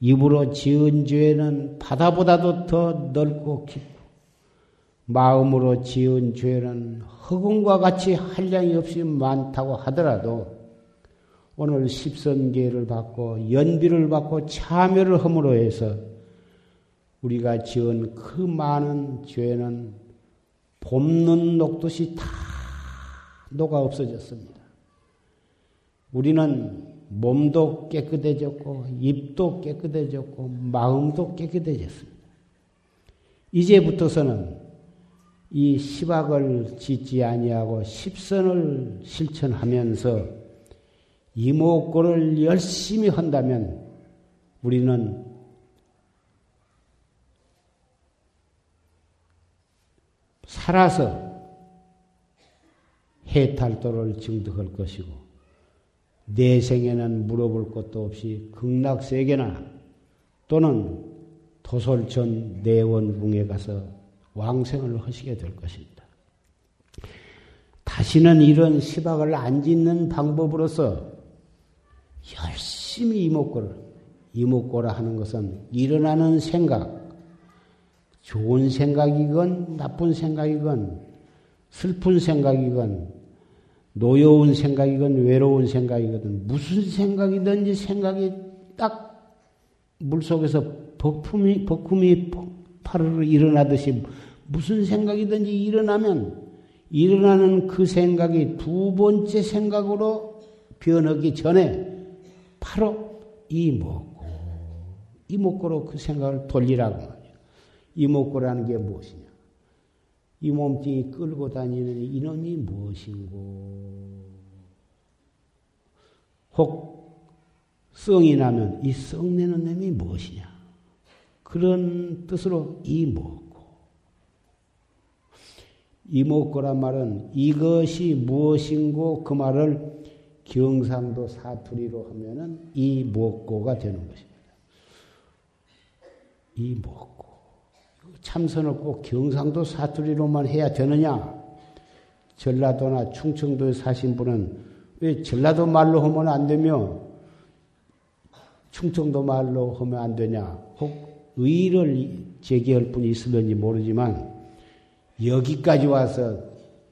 입으로 지은 죄는 바다보다도 더 넓고 깊고, 마음으로 지은 죄는 흑음과 같이 한량이 없이 많다고 하더라도 오늘 십선계를 받고 연비를 받고 참여를 함으로 해서 우리가 지은 그 많은 죄는 봄눈 녹듯이 다 녹아 없어졌습니다. 우리는 몸도 깨끗해졌고 입도 깨끗해졌고 마음도 깨끗해졌습니다. 이제부터서는 이 시박을 짓지 아니하고 십선을 실천하면서 이목구를 열심히 한다면 우리는 살아서 해탈도를 증득할 것이고 내 생에는 물어볼 것도 없이 극락세계나 또는 도솔천 내원궁에 가서 왕생을 하시게 될 것입니다. 다시는 이런 시박을 안 짓는 방법으로서 열심히 이목구를, 이목구라 하는 것은 일어나는 생각, 좋은 생각이건 나쁜 생각이건 슬픈 생각이건 노여운 생각이건 외로운 생각이건 무슨 생각이든지 생각이 딱 물속에서 버품이, 버품이 파르르 일어나듯이 무슨 생각이든지 일어나면 일어나는 그 생각이 두 번째 생각으로 변하기 전에 바로 이목고, 이목고로 그 생각을 돌리라고 말이야. 이목고라는 게 무엇이냐? 이 몸뚱이 끌고 다니는 이놈이 무엇인고? 혹 성이 나면 이 성내는 놈이 무엇이냐? 그런 뜻으로 이목. 이목고란 말은 이것이 무엇인고 그 말을 경상도 사투리로 하면은 이 목고가 되는 것입니다. 이 목고. 참선을 꼭 경상도 사투리로만 해야 되느냐? 전라도나 충청도에 사신 분은 왜 전라도 말로 하면 안 되며 충청도 말로 하면 안 되냐? 혹 의의를 제기할 분이 있을는지 모르지만 여기까지 와서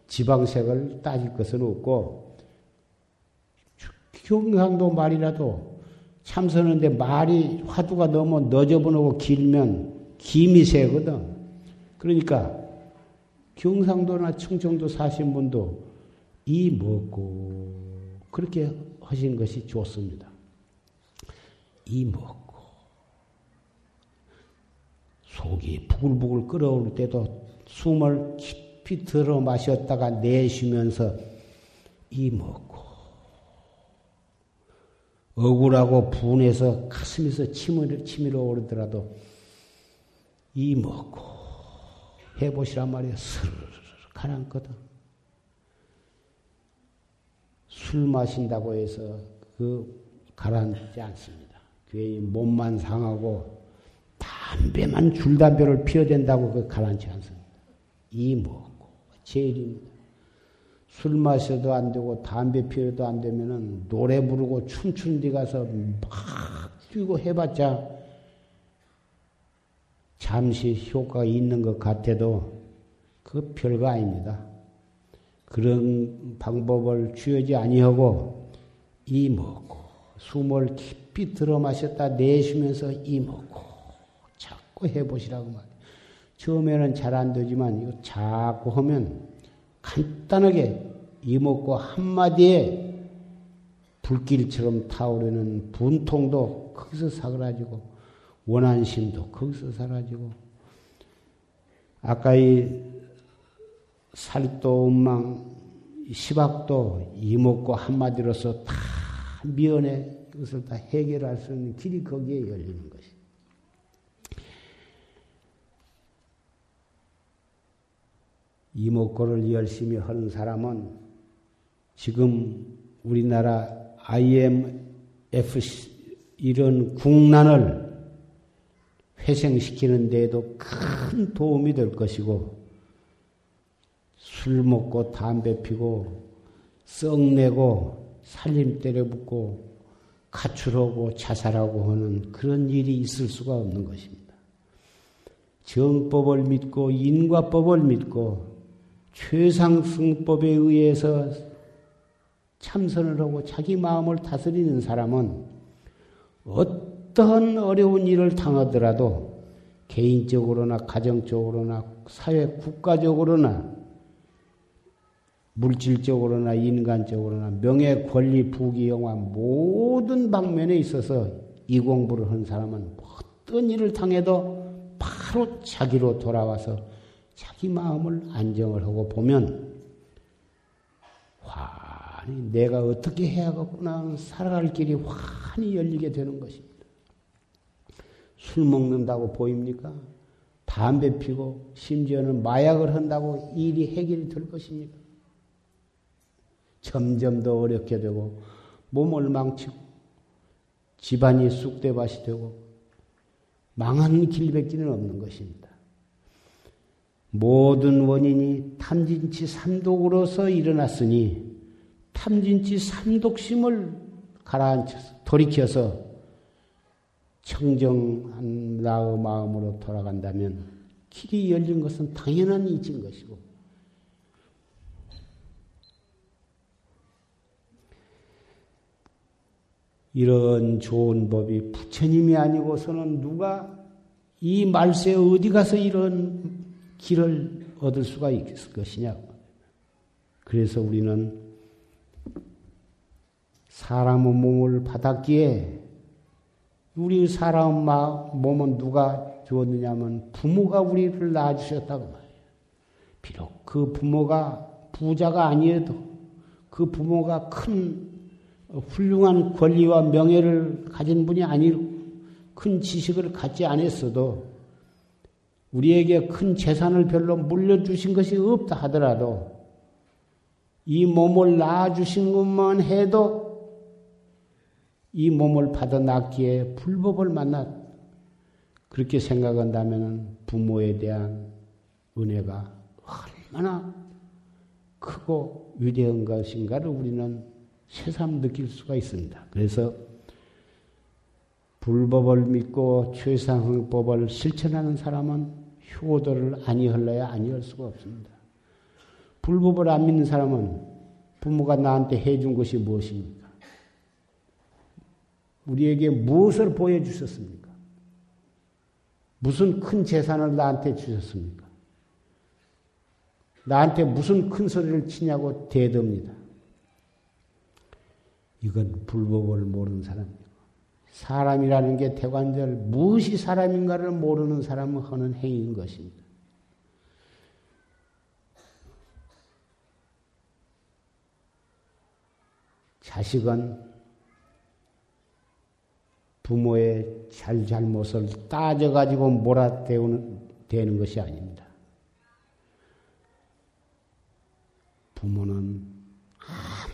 지방색을 따질 것은 없고 경상도 말이라도 참선하는데 말이 화두가 너무 너저분하고 길면 김이 새거든. 그러니까 경상도나 충청도 사신 분도 이 먹고 그렇게 하신 것이 좋습니다. 이 먹고 속이 부글부글 끓어올 때도 숨을 깊이 들어 마셨다가 내쉬면서 이 먹고 억울하고 분해서 가슴에서 침을 치밀어 오르더라도 이 먹고 해보시란 말이야 스르르 가난거든 술 마신다고 해서 그 가라앉지 않습니다. 괜히 몸만 상하고 담배만 줄담배를 피워야 된다고 그 가라앉지 않습니다. 이 먹고 제일입니다. 술 마셔도 안 되고 담배 피워도 안 되면은 노래 부르고 춤추는 데 가서 막 뛰고 해봤자 잠시 효과가 있는 것 같아도 그 별거 아닙니다. 그런 방법을 취하지 아니하고 이 먹고 숨을 깊이 들어 마셨다 내쉬면서 이 먹고 자꾸 해보시라고 말이에요. 처음에는 잘 안 되지만 이거 자꾸 하면 간단하게 이먹고 한마디에 불길처럼 타오르는 분통도 거기서 사그라지고 원한심도 거기서 사라지고 아까 이 살도 음망 시박도 이먹고 한마디로서 다 미연에 그것을 다 해결할 수 있는 길이 거기에 열리는 것이. 이목구를 열심히 하는 사람은 지금 우리나라 IMF 이런 국난을 회생시키는 데에도 큰 도움이 될 것이고 술 먹고 담배 피고 썩내고 살림 때려붓고 가출하고 자살하고 하는 그런 일이 있을 수가 없는 것입니다. 정법을 믿고 인과법을 믿고 최상승법에 의해서 참선을 하고 자기 마음을 다스리는 사람은 어떤 어려운 일을 당하더라도 개인적으로나 가정적으로나 사회 국가적으로나 물질적으로나 인간적으로나 명예, 권리, 부귀, 영화 모든 방면에 있어서 이 공부를 한 사람은 어떤 일을 당해도 바로 자기로 돌아와서 자기 마음을 안정을 하고 보면 환히 내가 어떻게 해야겠구나 살아갈 길이 환히 열리게 되는 것입니다. 술 먹는다고 보입니까? 담배 피고 심지어는 마약을 한다고 일이 해결이 될 것입니까? 점점 더 어렵게 되고 몸을 망치고 집안이 쑥대밭이 되고 망한 길밖에는 없는 것입니다. 모든 원인이 탐진치 삼독으로서 일어났으니 탐진치 삼독심을 가라앉혀서 돌이켜서 청정한 나의 마음으로 돌아간다면 길이 열린 것은 당연한 이치인 것이고. 이런 좋은 법이 부처님이 아니고서는 누가 이 말세에 어디 가서 이런 길을 얻을 수가 있을 것이냐. 그래서 우리는 사람의 몸을 받았기에 우리 사람 몸은 누가 주었느냐면 부모가 우리를 낳아주셨다고 말이에요. 비록 그 부모가 부자가 아니어도 그 부모가 큰 훌륭한 권리와 명예를 가진 분이 아니고 큰 지식을 갖지 않았어도 우리에게 큰 재산을 별로 물려주신 것이 없다 하더라도 이 몸을 낳아주신 것만 해도 이 몸을 받아 낳기에 불법을 만났 그렇게 생각한다면 부모에 대한 은혜가 얼마나 크고 위대한 것인가를 우리는 새삼 느낄 수가 있습니다. 그래서 불법을 믿고 최상승법을 실천하는 사람은 효도를 아니할래야 아니할 수가 없습니다. 불법을 안 믿는 사람은 부모가 나한테 해준 것이 무엇입니까? 우리에게 무엇을 보여주셨습니까? 무슨 큰 재산을 나한테 주셨습니까? 나한테 무슨 큰 소리를 치냐고 대듭니다. 이건 불법을 모르는 사람입니다. 사람이라는 게 대관절 무엇이 사람인가를 모르는 사람은 하는 행위인 것입니다. 자식은 부모의 잘잘못을 따져가지고 몰아대는 되는 것이 아닙니다. 부모는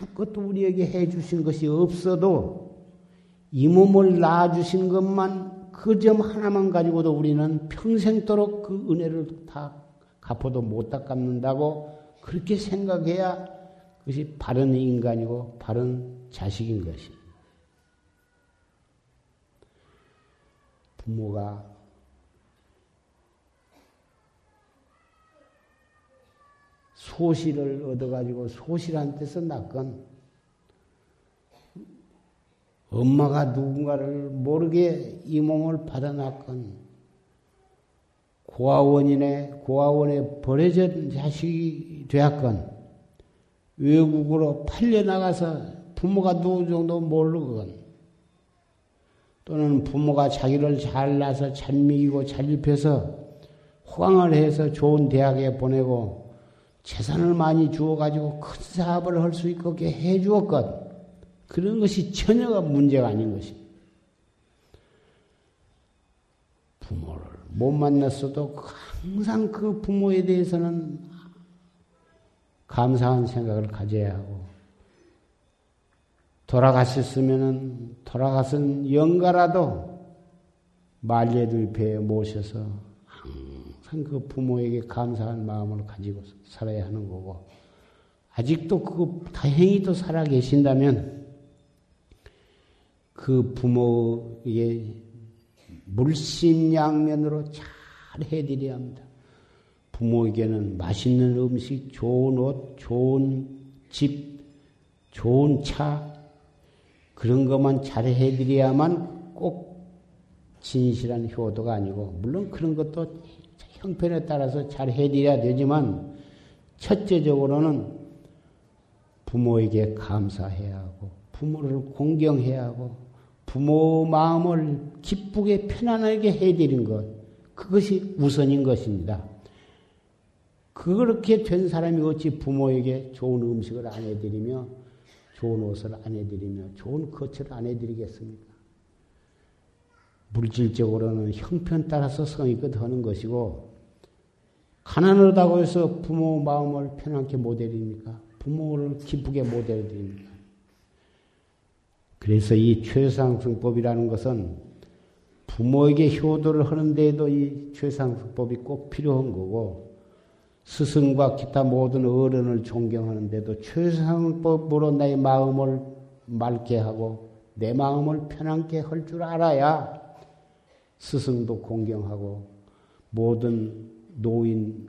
아무것도 우리에게 해주신 것이 없어도 이 몸을 낳아주신 것만 그 점 하나만 가지고도 우리는 평생도록 그 은혜를 다 갚아도 못 닦았는다고 그렇게 생각해야 그것이 바른 인간이고 바른 자식인 것이. 부모가 소실을 얻어가지고 소실한 데서 낳건 엄마가 누군가를 모르게 이 몸을 받아놨건 고아원이네 고아원에 버려진 자식이 되었건 외국으로 팔려 나가서 부모가 누구 정도 모르건 또는 부모가 자기를 잘 낳아서 잘 먹이고 잘 입혀서 호강을 해서 좋은 대학에 보내고 재산을 많이 주어 가지고 큰 사업을 할 수 있게 해 주었건 그런 것이 전혀가 문제가 아닌 것입니다. 부모를 못 만났어도 항상 그 부모에 대해서는 감사한 생각을 가져야 하고 돌아가셨으면은 돌아가신 영가라도 말례들 배에 모셔서 항상 그 부모에게 감사한 마음을 가지고 살아야 하는 거고 아직도 그 다행히도 살아 계신다면 그 부모의 물심양면으로 잘 해드려야 합니다. 부모에게는 맛있는 음식, 좋은 옷, 좋은 집, 좋은 차, 그런 것만 잘 해드려야만 꼭 진실한 효도가 아니고, 물론 그런 것도 형편에 따라서 잘 해드려야 되지만, 첫째적으로는 부모에게 감사해야 하고, 부모를 공경해야 하고, 부모 마음을 기쁘게 편안하게 해드린 것, 그것이 우선인 것입니다. 그렇게 된 사람이 어찌 부모에게 좋은 음식을 안 해드리며, 좋은 옷을 안 해드리며, 좋은 거처를 안 해드리겠습니까? 물질적으로는 형편 따라서 성의껏 하는 것이고, 가난하다고 해서 부모 마음을 편안하게 못 해드립니까? 부모를 기쁘게 못 해드립니까? 그래서 이 최상승법이라는 것은 부모에게 효도를 하는데에도 이 최상승법이 꼭 필요한 거고 스승과 기타 모든 어른을 존경하는데도 최상법으로 내 마음을 맑게 하고 내 마음을 편안게 할 줄 알아야 스승도 공경하고 모든 노인들도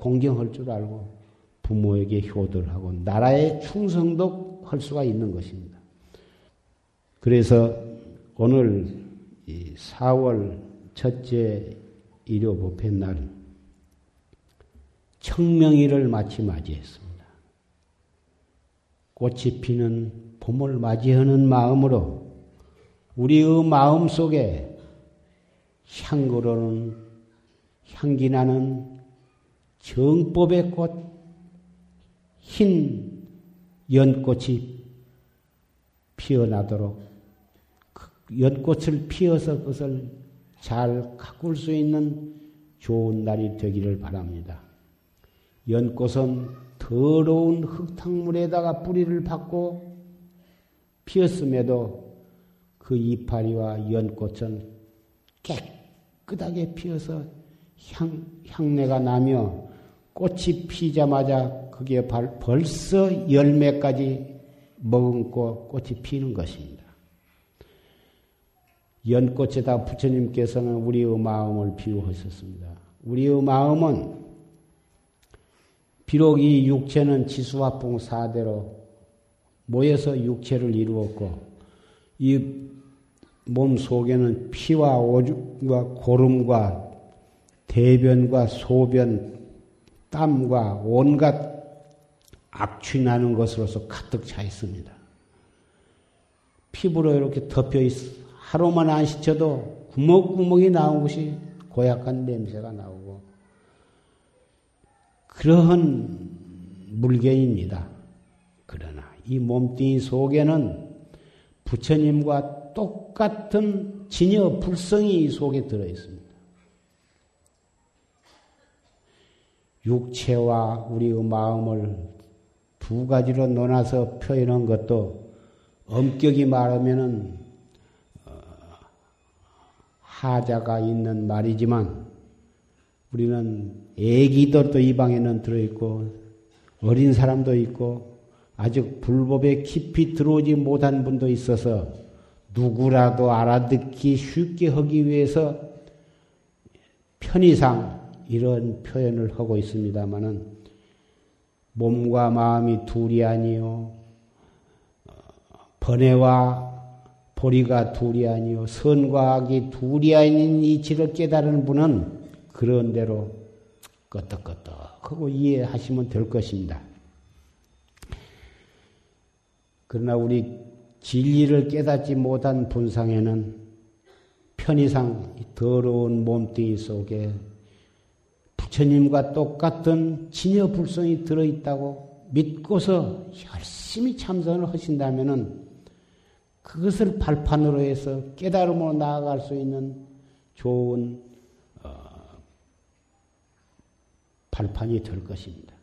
공경할 줄 알고 부모에게 효도를 하고 나라의 충성도 할 수가 있는 것입니다. 그래서 오늘 4월 첫째 일요 법회 날 청명일을 마치 맞이했습니다. 꽃이 피는 봄을 맞이하는 마음으로 우리의 마음 속에 향기로는 향기 나는 정법의 꽃, 흰 연꽃이 피어나도록 그 연꽃을 피어서 그것을 잘 가꿀 수 있는 좋은 날이 되기를 바랍니다. 연꽃은 더러운 흙탕물에다가 뿌리를 받고 피었음에도 그 이파리와 연꽃은 깨끗하게 피어서 향, 향내가 나며 꽃이 피자마자 그게 벌써 열매까지 머금고 꽃이 피는 것입니다. 연꽃에다 부처님께서는 우리의 마음을 비유하셨습니다. 우리의 마음은 비록 이 육체는 지수화풍 사대로 모여서 육체를 이루었고 이 몸 속에는 피와 오줌과 고름과 대변과 소변, 땀과 온갖 악취나는 것으로서 가득 차 있습니다. 피부로 이렇게 덮여 있어. 하루만 안 씻어도 구멍구멍이 나온 것이 고약한 냄새가 나오고 그러한 물건입니다. 그러나 이 몸뚱이 속에는 부처님과 똑같은 진여 불성이 속에 들어 있습니다. 육체와 우리의 마음을 두 가지로 논아서 표현한 것도 엄격히 말하면은 어, 하자가 있는 말이지만 우리는 애기들도 이 방에는 들어있고 어린 사람도 있고 아직 불법에 깊이 들어오지 못한 분도 있어서 누구라도 알아듣기 쉽게 하기 위해서 편의상 이런 표현을 하고 있습니다마는 몸과 마음이 둘이 아니요 번뇌와 보리가 둘이 아니요 선과 악이 둘이 아닌 이치를 깨달은 분은 그런 대로 끄떡끄떡하고 이해하시면 될 것입니다. 그러나 우리 진리를 깨닫지 못한 분상에는 편의상 더러운 몸뚱이 속에 부처님과 똑같은 진여 불성이 들어있다고 믿고서 열심히 참선을 하신다면은 그것을 발판으로 해서 깨달음으로 나아갈 수 있는 좋은 어, 발판이 될 것입니다.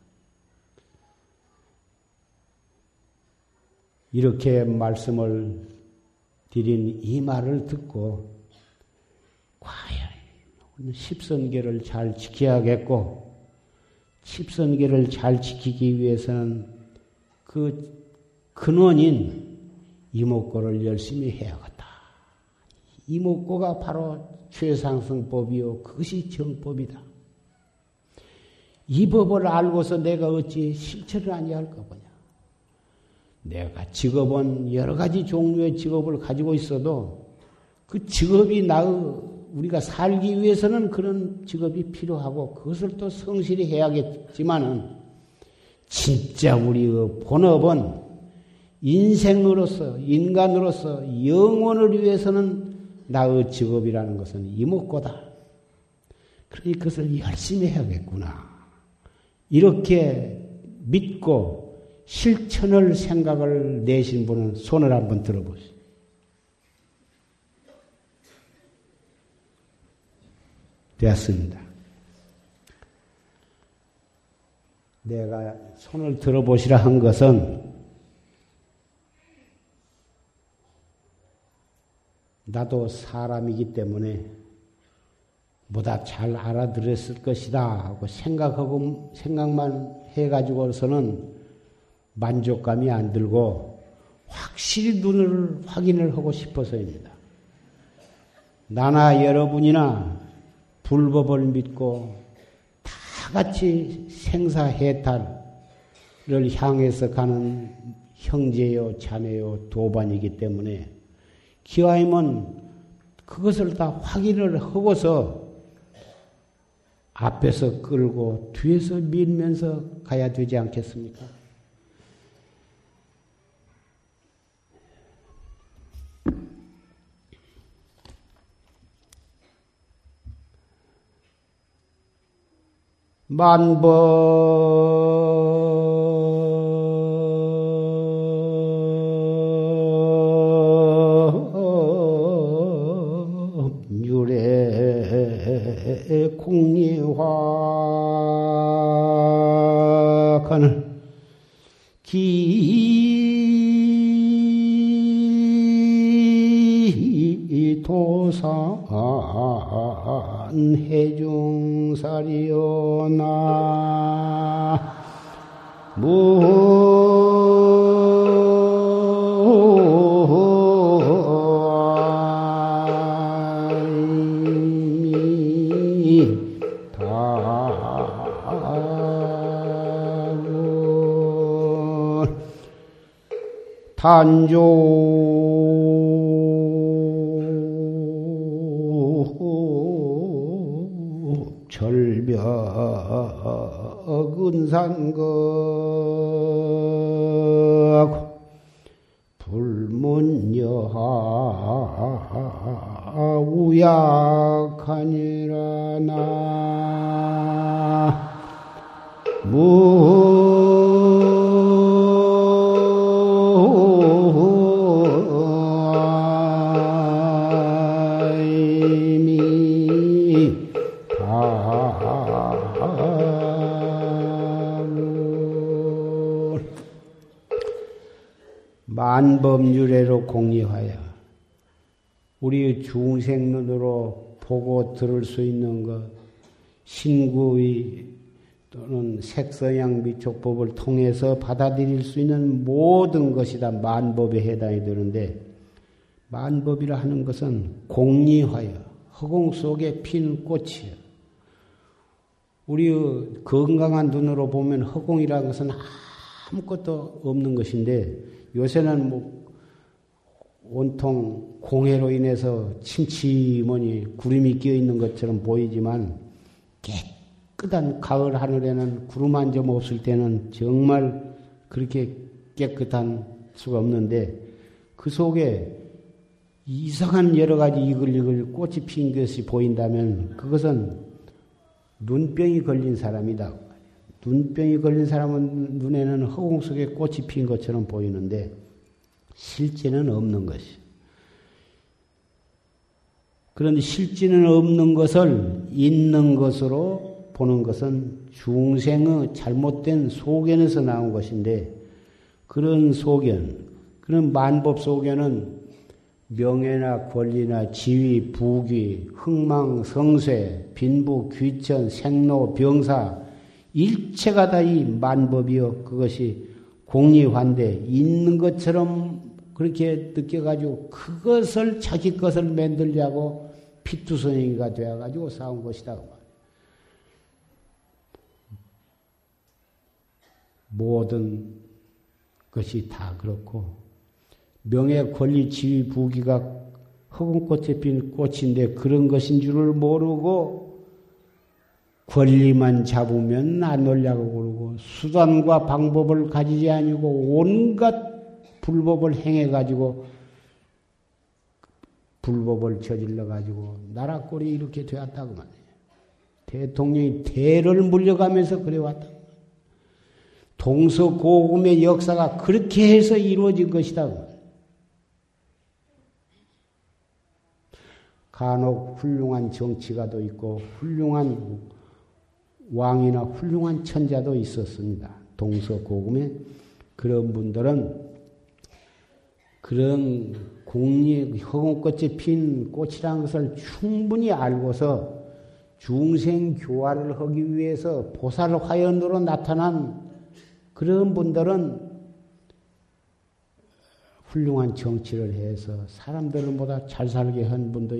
이렇게 말씀을 드린 이 말을 듣고 과연 십선계를 잘 지켜야겠고 십선계를 잘 지키기 위해서는 그 근원인 이목고를 열심히 해야겠다. 이목고가 바로 최상승법이요. 그것이 정법이다. 이 법을 알고서 내가 어찌 실천을 아니할까 보냐. 내가 직업은 여러 가지 종류의 직업을 가지고 있어도 그 직업이 나의 우리가 살기 위해서는 그런 직업이 필요하고 그것을 또 성실히 해야겠지만은 진짜 우리의 본업은 인생으로서, 인간으로서 영혼을 위해서는 나의 직업이라는 것은 이목고다. 그러니 그것을 열심히 해야겠구나. 이렇게 믿고 실천을 생각을 내신 분은 손을 한번 들어보시오. 되었습니다. 내가 손을 들어보시라 한 것은 나도 사람이기 때문에 보다 잘 알아들었을 것이다 하고 생각하고 생각만 해가지고서는 만족감이 안 들고 확실히 눈을 확인을 하고 싶어서입니다. 나나 여러분이나 불법을 믿고 다 같이 생사해탈을 향해서 가는 형제요, 자매요, 도반이기 때문에 기와임은 그것을 다 확인을 하고서 앞에서 끌고 뒤에서 밀면서 가야 되지 않겠습니까? 만번 공리화관을 기도 산 해중사리오나. 탄조 절벽 은산거. 불문여하 우약하니라 나 만법유래로 공유하여 우리의 중생 눈으로 보고 들을 수 있는 것, 신구의 또는 색서양 미촉법을 통해서 받아들일 수 있는 모든 것이 다 만법에 해당이 되는데, 만법이라 하는 것은 공리하여 허공 속에 핀 꽃이에요. 우리의 건강한 눈으로 보면 허공이라는 것은 아무것도 없는 것인데, 요새는 뭐 온통 공해로 인해서 침침하니 구름이 끼어 있는 것처럼 보이지만 깨끗한 가을 하늘에는 구름 한 점 없을 때는 정말 그렇게 깨끗한 수가 없는데 그 속에 이상한 여러 가지 이글이글 꽃이 핀 것이 보인다면 그것은 눈병이 걸린 사람이다. 눈병이 걸린 사람은 눈에는 허공 속에 꽃이 핀 것처럼 보이는데 실제는 없는 것이. 그런데 실제는 없는 것을 있는 것으로 보는 것은 중생의 잘못된 소견에서 나온 것인데 그런 소견, 그런 만법 소견은 명예나 권리나 지위, 부귀, 흥망, 성쇠, 빈부, 귀천, 생로, 병사 일체가 다 이 만법이요. 그것이 공리환대 있는 것처럼 그렇게 느껴가지고 그것을 자기 것을 만들려고 피투성이가 되어가지고 싸운 것이다. 모든 것이 다 그렇고 명예, 권리, 지위, 부귀가 허공꽃에 핀 꽃인데 그런 것인 줄을 모르고 권리만 잡으면 안 놀려고 그러고 수단과 방법을 가지지 아니고 온갖 불법을 행해 가지고 불법을 저질러 가지고 나라 꼴이 이렇게 되었다고 말이에요. 대통령이 대를 물려가면서 그래 왔다. 동서고금의 역사가 그렇게 해서 이루어진 것이다. 간혹 훌륭한 정치가도 있고 훌륭한 왕이나 훌륭한 천자도 있었습니다. 동서 고금에 그런 분들은 그런 공리 허공꽃에 핀 꽃이라는 것을 충분히 알고서 중생 교화를 하기 위해서 보살 화연으로 나타난 그런 분들은 훌륭한 정치를 해서 사람들보다 잘 살게 한 분도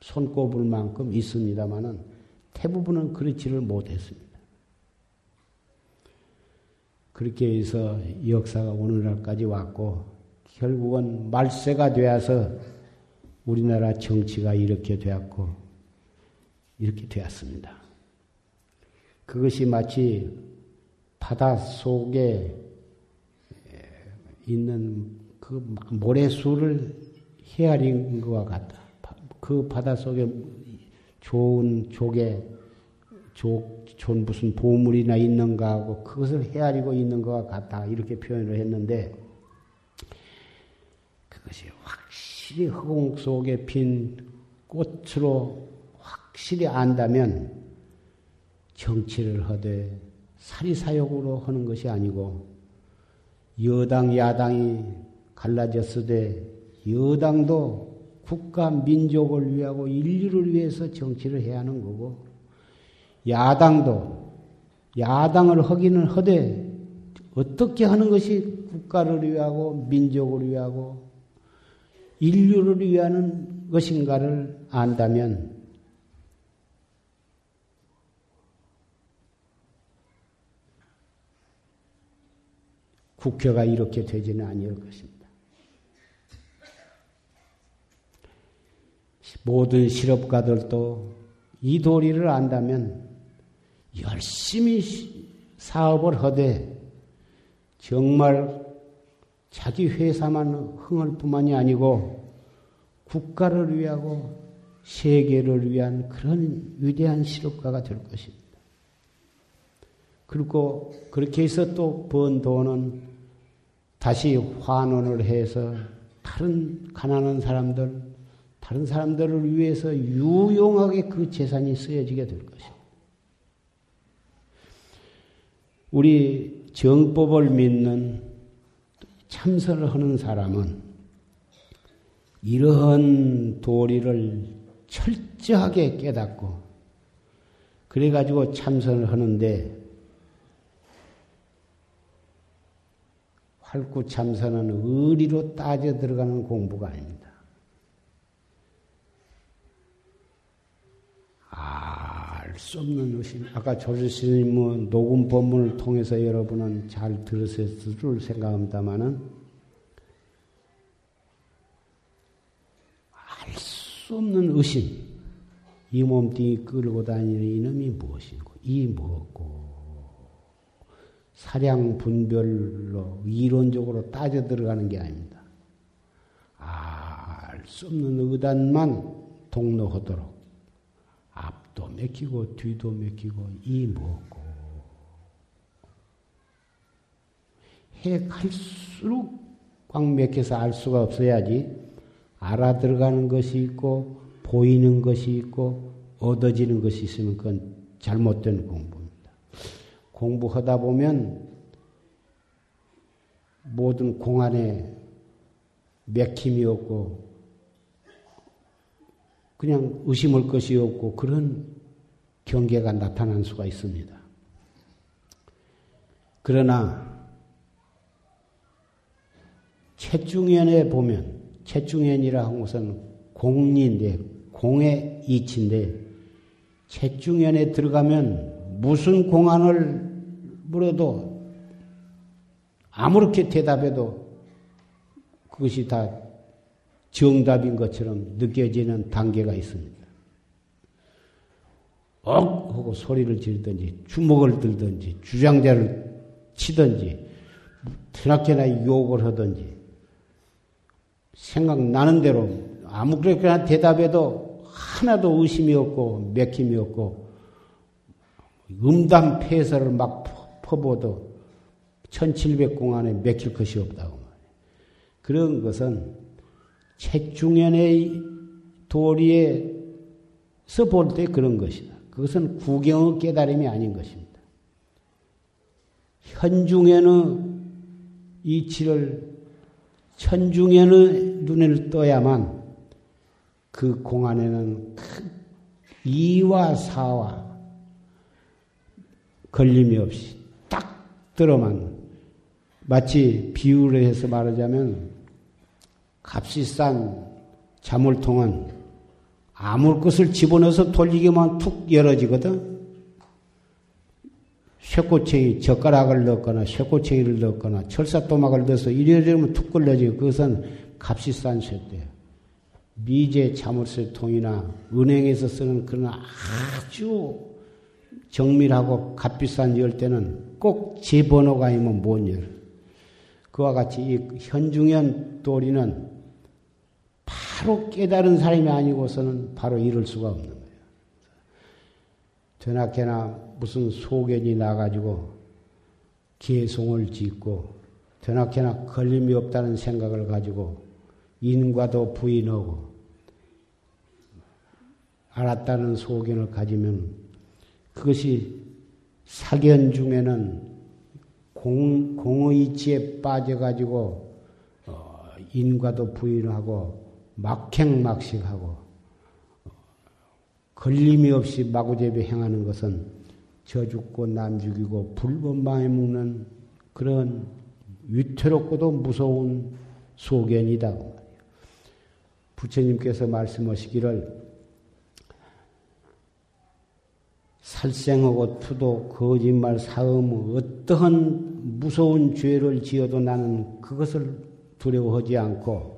손꼽을 만큼 있습니다만은 대부분은 그렇지를 못했습니다. 그렇게 해서 역사가 오늘날까지 왔고 결국은 말세가 되어서 우리나라 정치가 이렇게 되었고 이렇게 되었습니다. 그것이 마치 바다 속에 있는 그 모래수를 헤아린 것과 같다. 그 바닷속에 좋은 조, 좋은 무슨 보물이나 있는가 하고 그것을 헤아리고 있는 것과 같다. 이렇게 표현을 했는데 그것이 확실히 허공 속에 핀 꽃으로 확실히 안다면 정치를 하되 사리사욕으로 하는 것이 아니고 여당, 야당이 갈라졌을 때 여당도 국가 민족을 위하고 인류를 위해서 정치를 해야 하는 거고 야당도 야당을 하기는 하되 어떻게 하는 것이 국가를 위하고 민족을 위하고 인류를 위하는 것인가를 안다면 국회가 이렇게 되지는 아니할 것입니다. 모든 실업가들도 이 도리를 안다면 열심히 사업을 하되 정말 자기 회사만 흥할 뿐만이 아니고 국가를 위하고 세계를 위한 그런 위대한 실업가가 될 것입니다. 그리고 그렇게 해서 또 번 돈은 다시 환원을 해서 다른 가난한 사람들, 다른 사람들을 위해서 유용하게 그 재산이 쓰여지게 될 것이다. 우리 정법을 믿는 참선을 하는 사람은 이러한 도리를 철저하게 깨닫고 그래가지고 참선을 하는데 활구 참선은 의리로 따져 들어가는 공부가 아닙니다. 알 수 없는 의심. 아까 조실스님 뭐 녹음 법문을 통해서 여러분은 잘 들으셨을 줄 생각합니다만은 알 수 없는 의심. 이 몸뚱이 끌고 다니는 이놈이 무엇이고, 이 무엇고, 사량 분별로 이론적으로 따져 들어가는 게 아닙니다. 알 수 없는 의단만 동로하도록 앞도 맥히고 뒤도 맥히고 이 뭐고 해 갈수록 꽉 맥혀서 알 수가 없어야지 알아들어가는 것이 있고 보이는 것이 있고 얻어지는 것이 있으면 그건 잘못된 공부. 공부하다 보면 모든 공안에 맥힘이 없고 그냥 의심할 것이 없고 그런 경계가 나타날 수가 있습니다. 그러나 채중현에 보면 채중현이라 한 것은 공리인데 공의 이치인데 채중현에 들어가면 무슨 공안을 물어도 아무렇게 대답해도 그것이 다 정답인 것처럼 느껴지는 단계가 있습니다. 억! 하고 소리를 지르든지, 주먹을 들든지, 주장자를 치든지, 드나게나 욕을 하든지, 생각나는 대로 아무렇게나 대답해도 하나도 의심이 없고, 맥힘이 없고, 음담 폐설을 막 퍼보도 1700공 안에 맥힐 것이 없다고 말이에요. 그런 것은 책중연의 도리에서 볼 때 그런 것이다. 그것은 구경의 깨달음이 아닌 것입니다. 현중에는 이치를 천중에는 눈을 떠야만 그 공안에는 이와 사와 걸림이 없이 딱 들어만 마치 비유를 해서 말하자면 값이 싼 자물통은 아무 것을 집어넣어서 돌리기만 툭 열어지거든. 쇠꼬챙이, 젓가락을 넣거나 쇠꼬챙이를 넣거나 철사또막을 넣어서 이래저래 툭 걸려지고 그것은 값이 싼 쇠대요. 미제 자물쇠통이나 은행에서 쓰는 그런 아주 정밀하고 값비싼 열대는 꼭 제 번호가 아니면 못 열. 그와 같이 이 현중현 도리는 바로 깨달은 사람이 아니고서는 바로 이룰 수가 없는 거예요. 되나케나 무슨 소견이 나가지고 개송을 짓고 되나케나 걸림이 없다는 생각을 가지고 인과도 부인하고 알았다는 소견을 가지면 그것이 사견 중에는 공, 공의치에 빠져가지고 어, 인과도 부인하고 막행막식하고 어, 걸림이 없이 마구제비 행하는 것은 저 죽고 남 죽이고 불법망에 묵는 그런 위태롭고도 무서운 소견이다. 부처님께서 말씀하시기를 살생하고 투도, 거짓말, 사음, 어떠한 무서운 죄를 지어도 나는 그것을 두려워하지 않고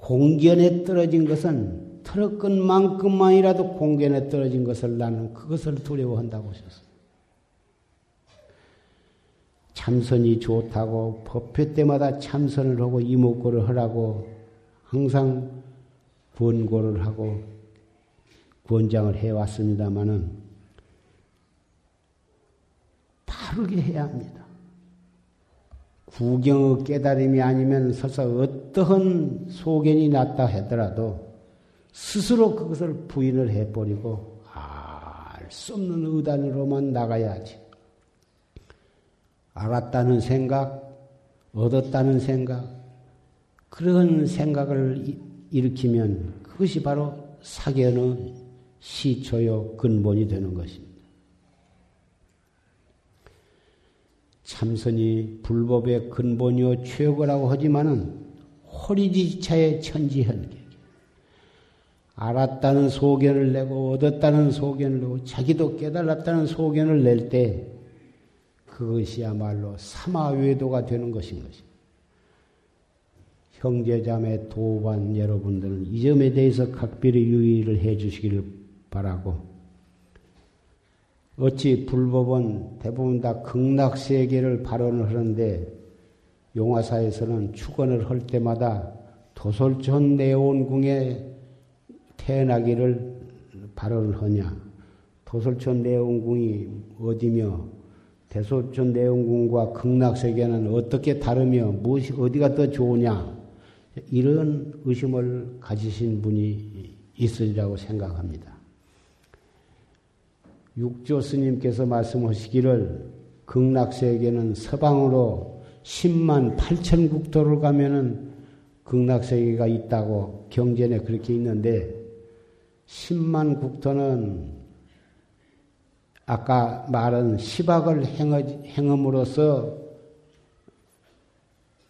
공견에 떨어진 것은 털어끈 만큼만이라도 공견에 떨어진 것을 나는 그것을 두려워한다고 하셨습니다. 참선이 좋다고 법회 때마다 참선을 하고 이목고를 하라고 항상 권고를 하고 권장을 해왔습니다마는 바르게 해야 합니다. 구경의 깨달음이 아니면 설사 어떠한 소견이 났다 하더라도 스스로 그것을 부인을 해버리고 알 수 없는 의단으로만 나가야지. 알았다는 생각, 얻었다는 생각, 그런 생각을 일으키면 그것이 바로 사견의 시초요 근본이 되는 것입니다. 참선이 불법의 근본이요 최고라고 하지만은 호리지차의 천지현계. 알았다는 소견을 내고 얻었다는 소견을 내고 자기도 깨달았다는 소견을 낼 때 그것이야말로 사마외도가 되는 것인 것입니다. 형제자매 도반 여러분들은 이 점에 대해서 각별히 유의를 해 주시기를 바라고 어찌 불법은 대부분 다 극락세계를 발언을 하는데 용화사에서는 축원을 할 때마다 도솔촌 내원궁에 태어나기를 발언을 하냐 도솔촌 내원궁이 어디며 대솔촌 내원궁과 극락세계는 어떻게 다르며 무엇이 어디가 더 좋으냐 이런 의심을 가지신 분이 있으리라고 생각합니다. 육조 스님께서 말씀하시기를 극락세계는 서방으로 10만 8천 국도를 가면은 극락세계가 있다고 경전에 그렇게 있는데 10만 국토는 아까 말한 시박을 행함으로써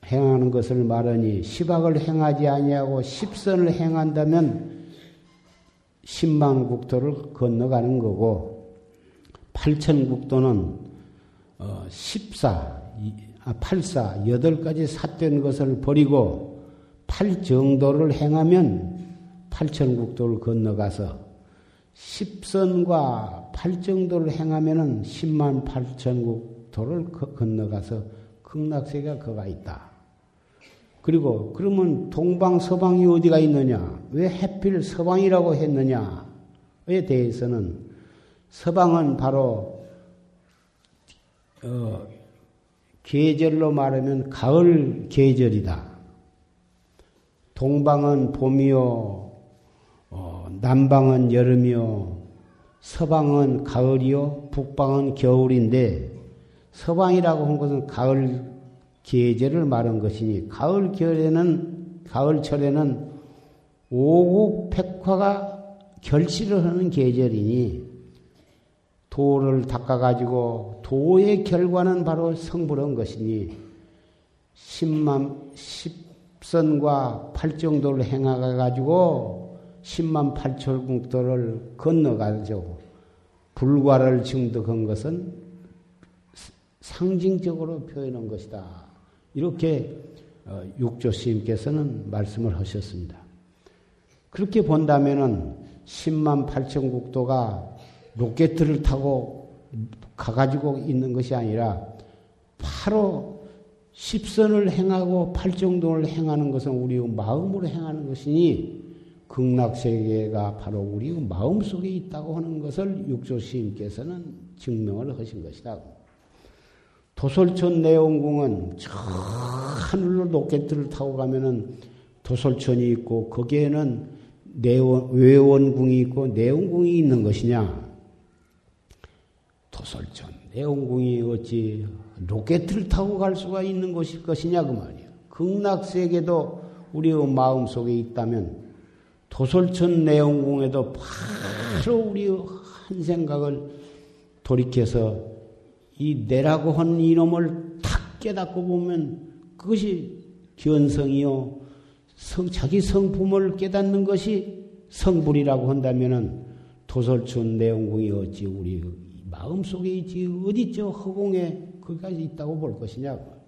행하는 것을 말하니 시박을 행하지 아니하고 십선을 행한다면 십만 국토를 건너가는 거고 팔천 국토는 어, 십사, 아, 팔사, 여덟 가지 삿된 것을 버리고 팔 정도를 행하면 팔천 국토를 건너가서 십선과 팔 정도를 행하면은 십만 팔천 국토를 건너가서 극락세계가 거가 있다. 그리고 그러면 동방 서방이 어디가 있느냐? 왜 해필 서방이라고 했느냐에 대해서는 서방은 바로 어, 계절로 말하면 가을 계절이다. 동방은 봄이요, 어, 남방은 여름이요, 서방은 가을이요, 북방은 겨울인데 서방이라고 한 것은 가을 계절을 말한 것이니 가을 결에는 가을철에는 오국 백화가 결실을 하는 계절이니 도를 닦아가지고 도의 결과는 바로 성불한 것이니 10만 10선과 8정도를 행하가지고 10만 8철국도를 건너가지고 불과를 증득한 것은 상징적으로 표현한 것이다. 이렇게 어, 육조 스님께서는 말씀을 하셨습니다. 그렇게 본다면은 10만 8천 국도가 로켓을 타고 가가지고 있는 것이 아니라 바로 10선을 행하고 8정도를 행하는 것은 우리의 마음으로 행하는 것이니 극락세계가 바로 우리의 마음 속에 있다고 하는 것을 육조 스님께서는 증명을 하신 것이다. 도솔천 내원궁은 저 하늘로 로켓을 타고 가면은 도솔천이 있고 거기에는 내원, 외원궁이 있고 내원궁이 있는 것이냐? 도솔천 내원궁이 어찌 로켓을 타고 갈 수가 있는 것일 것이냐 그 말이야. 극락세계도 우리의 마음 속에 있다면 도솔천 내원궁에도 바로 우리의 한 생각을 돌이켜서 이 내라고 한 이놈을 탁 깨닫고 보면 그것이 견성이요. 성, 자기 성품을 깨닫는 것이 성불이라고 한다면은 도설촌 내용궁이 어찌 우리 마음 속에 있지 어디 저 허공에 거기까지 있다고 볼 것이냐고.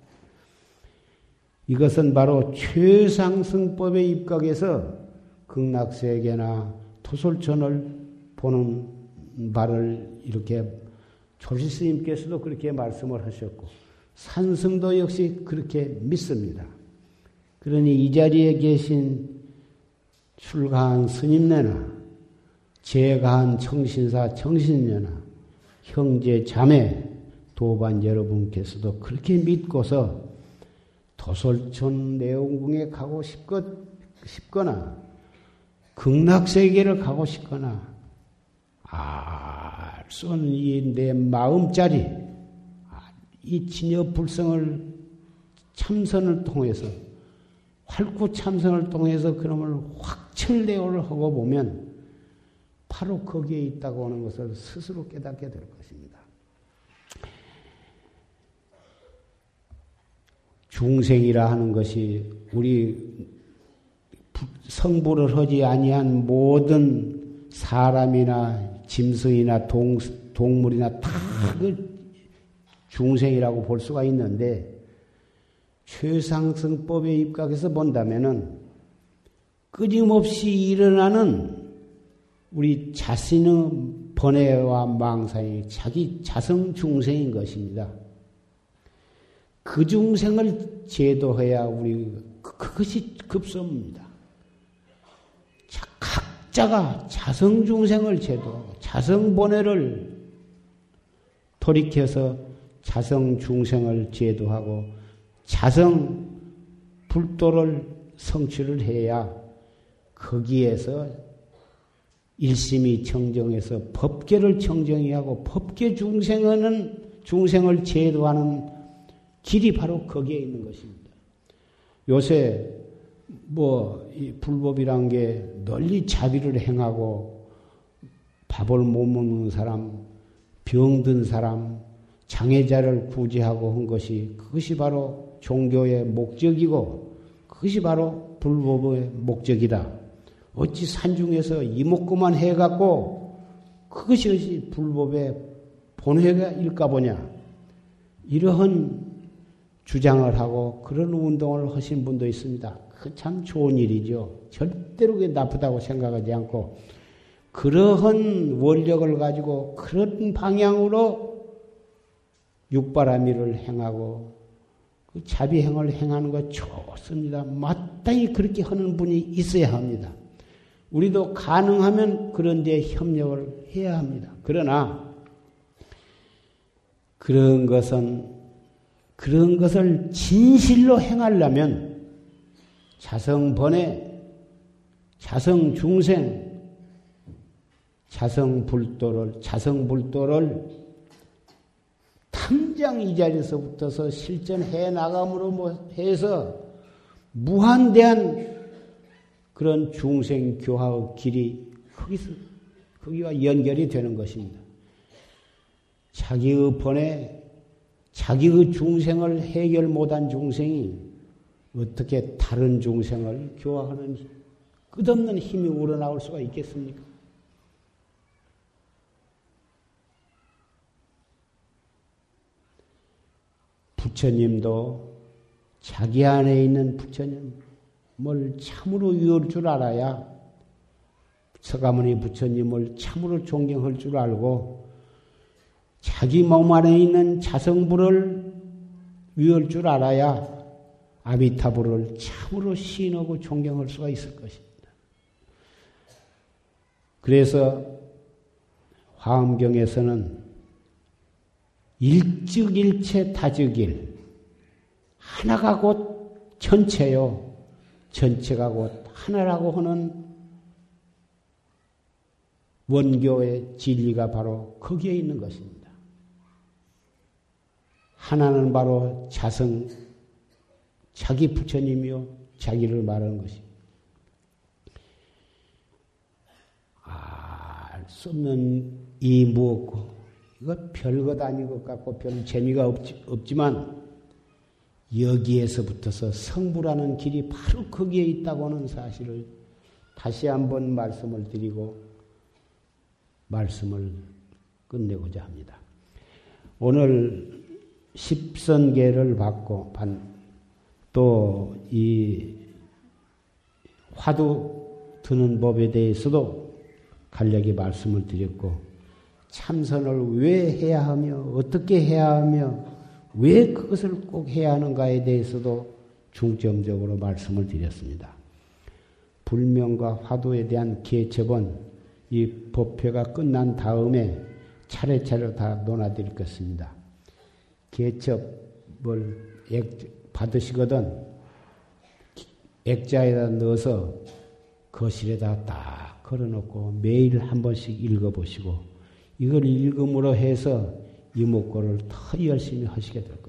이것은 바로 최상승법의 입각에서 극락세계나 토솔천을 보는 바를 이렇게 조시 스님께서도 그렇게 말씀을 하셨고 산승도 역시 그렇게 믿습니다. 그러니 이 자리에 계신 출가한 스님네나 제가한 청신사 청신녀나 형제 자매 도반 여러분께서도 그렇게 믿고서 도솔촌 내원궁에 가고 싶거나 극락세계를 가고 싶거나 아 알수 없는 이 내 마음짜리 아, 이 진여 불성을 참선을 통해서 활구 참선을 통해서 그놈을 확철대오를 하고 보면 바로 거기에 있다고 하는 것을 스스로 깨닫게 될 것입니다. 중생이라 하는 것이 우리 성불을 하지 아니한 모든 사람이나 짐승이나 동, 동물이나 다 그 중생이라고 볼 수가 있는데 최상승법에 입각해서 본다면은 끊임없이 일어나는 우리 자신의 번뇌와 망상이 자기 자성 중생인 것입니다. 그 중생을 제도해야 우리 그, 그것이 급소입니다. 각자가 자성 중생을 제도하고 자성 번뇌를 돌이켜서 자성 중생을 제도하고 자성 불도를 성취를 해야 거기에서 일심이 청정해서 법계를 청정히 하고 법계 중생은 중생을 제도하는 길이 바로 거기에 있는 것입니다. 요새 뭐 불법이란 게 널리 자비를 행하고 밥을 못 먹는 사람, 병든 사람, 장애자를 구제하고 한 것이 그것이 바로 종교의 목적이고 그것이 바로 불법의 목적이다. 어찌 산중에서 이목구만 해갖고 그것이 불법의 본회가 일까 보냐. 이러한 주장을 하고 그런 운동을 하신 분도 있습니다. 그 참 좋은 일이죠. 절대로 그게 나쁘다고 생각하지 않고 그러한 원력을 가지고 그런 방향으로 육바라밀을 행하고 그 자비행을 행하는 것 좋습니다. 마땅히 그렇게 하는 분이 있어야 합니다. 우리도 가능하면 그런 데 협력을 해야 합니다. 그러나 그런 것은 그런 것을 진실로 행하려면 자성번외, 자성 중생, 자성 불도를 자성 불도를 당장 이 자리에서부터서 실전해 나감으로 뭐 해서 무한대한 그런 중생 교화의 길이 거기서 거기와 연결이 되는 것입니다. 자기의 번에 자기의 중생을 해결 못한 중생이 어떻게 다른 중생을 교화하는 끝없는 힘이 우러나올 수가 있겠습니까? 부처님도 자기 안에 있는 부처님 을 참으로 위할 줄 알아야 서가모니 부처님을 참으로 존경할 줄 알고 자기 몸 안에 있는 자성부를 위할 줄 알아야 아비타부를 참으로 시인하고 존경할 수가 있을 것입니다. 그래서 화엄경에서는 일즉일체 다즉일 하나가 곧 전체요 전체가 곧 하나라고 하는 원교의 진리가 바로 거기에 있는 것입니다. 하나는 바로 자성 자기 부처님이요 자기를 말하는 것입니다. 알수 없는 이 무엇고 이거 별것 아닌 것 같고 별 재미가 없지, 없지만 여기에서부터서 성부라는 길이 바로 거기에 있다고 하는 사실을 다시 한번 말씀을 드리고 말씀을 끝내고자 합니다. 오늘 십선계를 받고 또 이 화두 드는 법에 대해서도 간략히 말씀을 드렸고 참선을 왜 해야 하며 어떻게 해야 하며 왜 그것을 꼭 해야 하는가에 대해서도 중점적으로 말씀을 드렸습니다. 불명과 화두에 대한 개첩은 이 법회가 끝난 다음에 차례차례 다 논하드릴 것입니다. 개첩을 액, 받으시거든 액자에다 넣어서 거실에다 딱 걸어놓고 매일 한 번씩 읽어보시고 이걸 읽음으로 해서 이목구를 더 열심히 하시게 될 것입니다.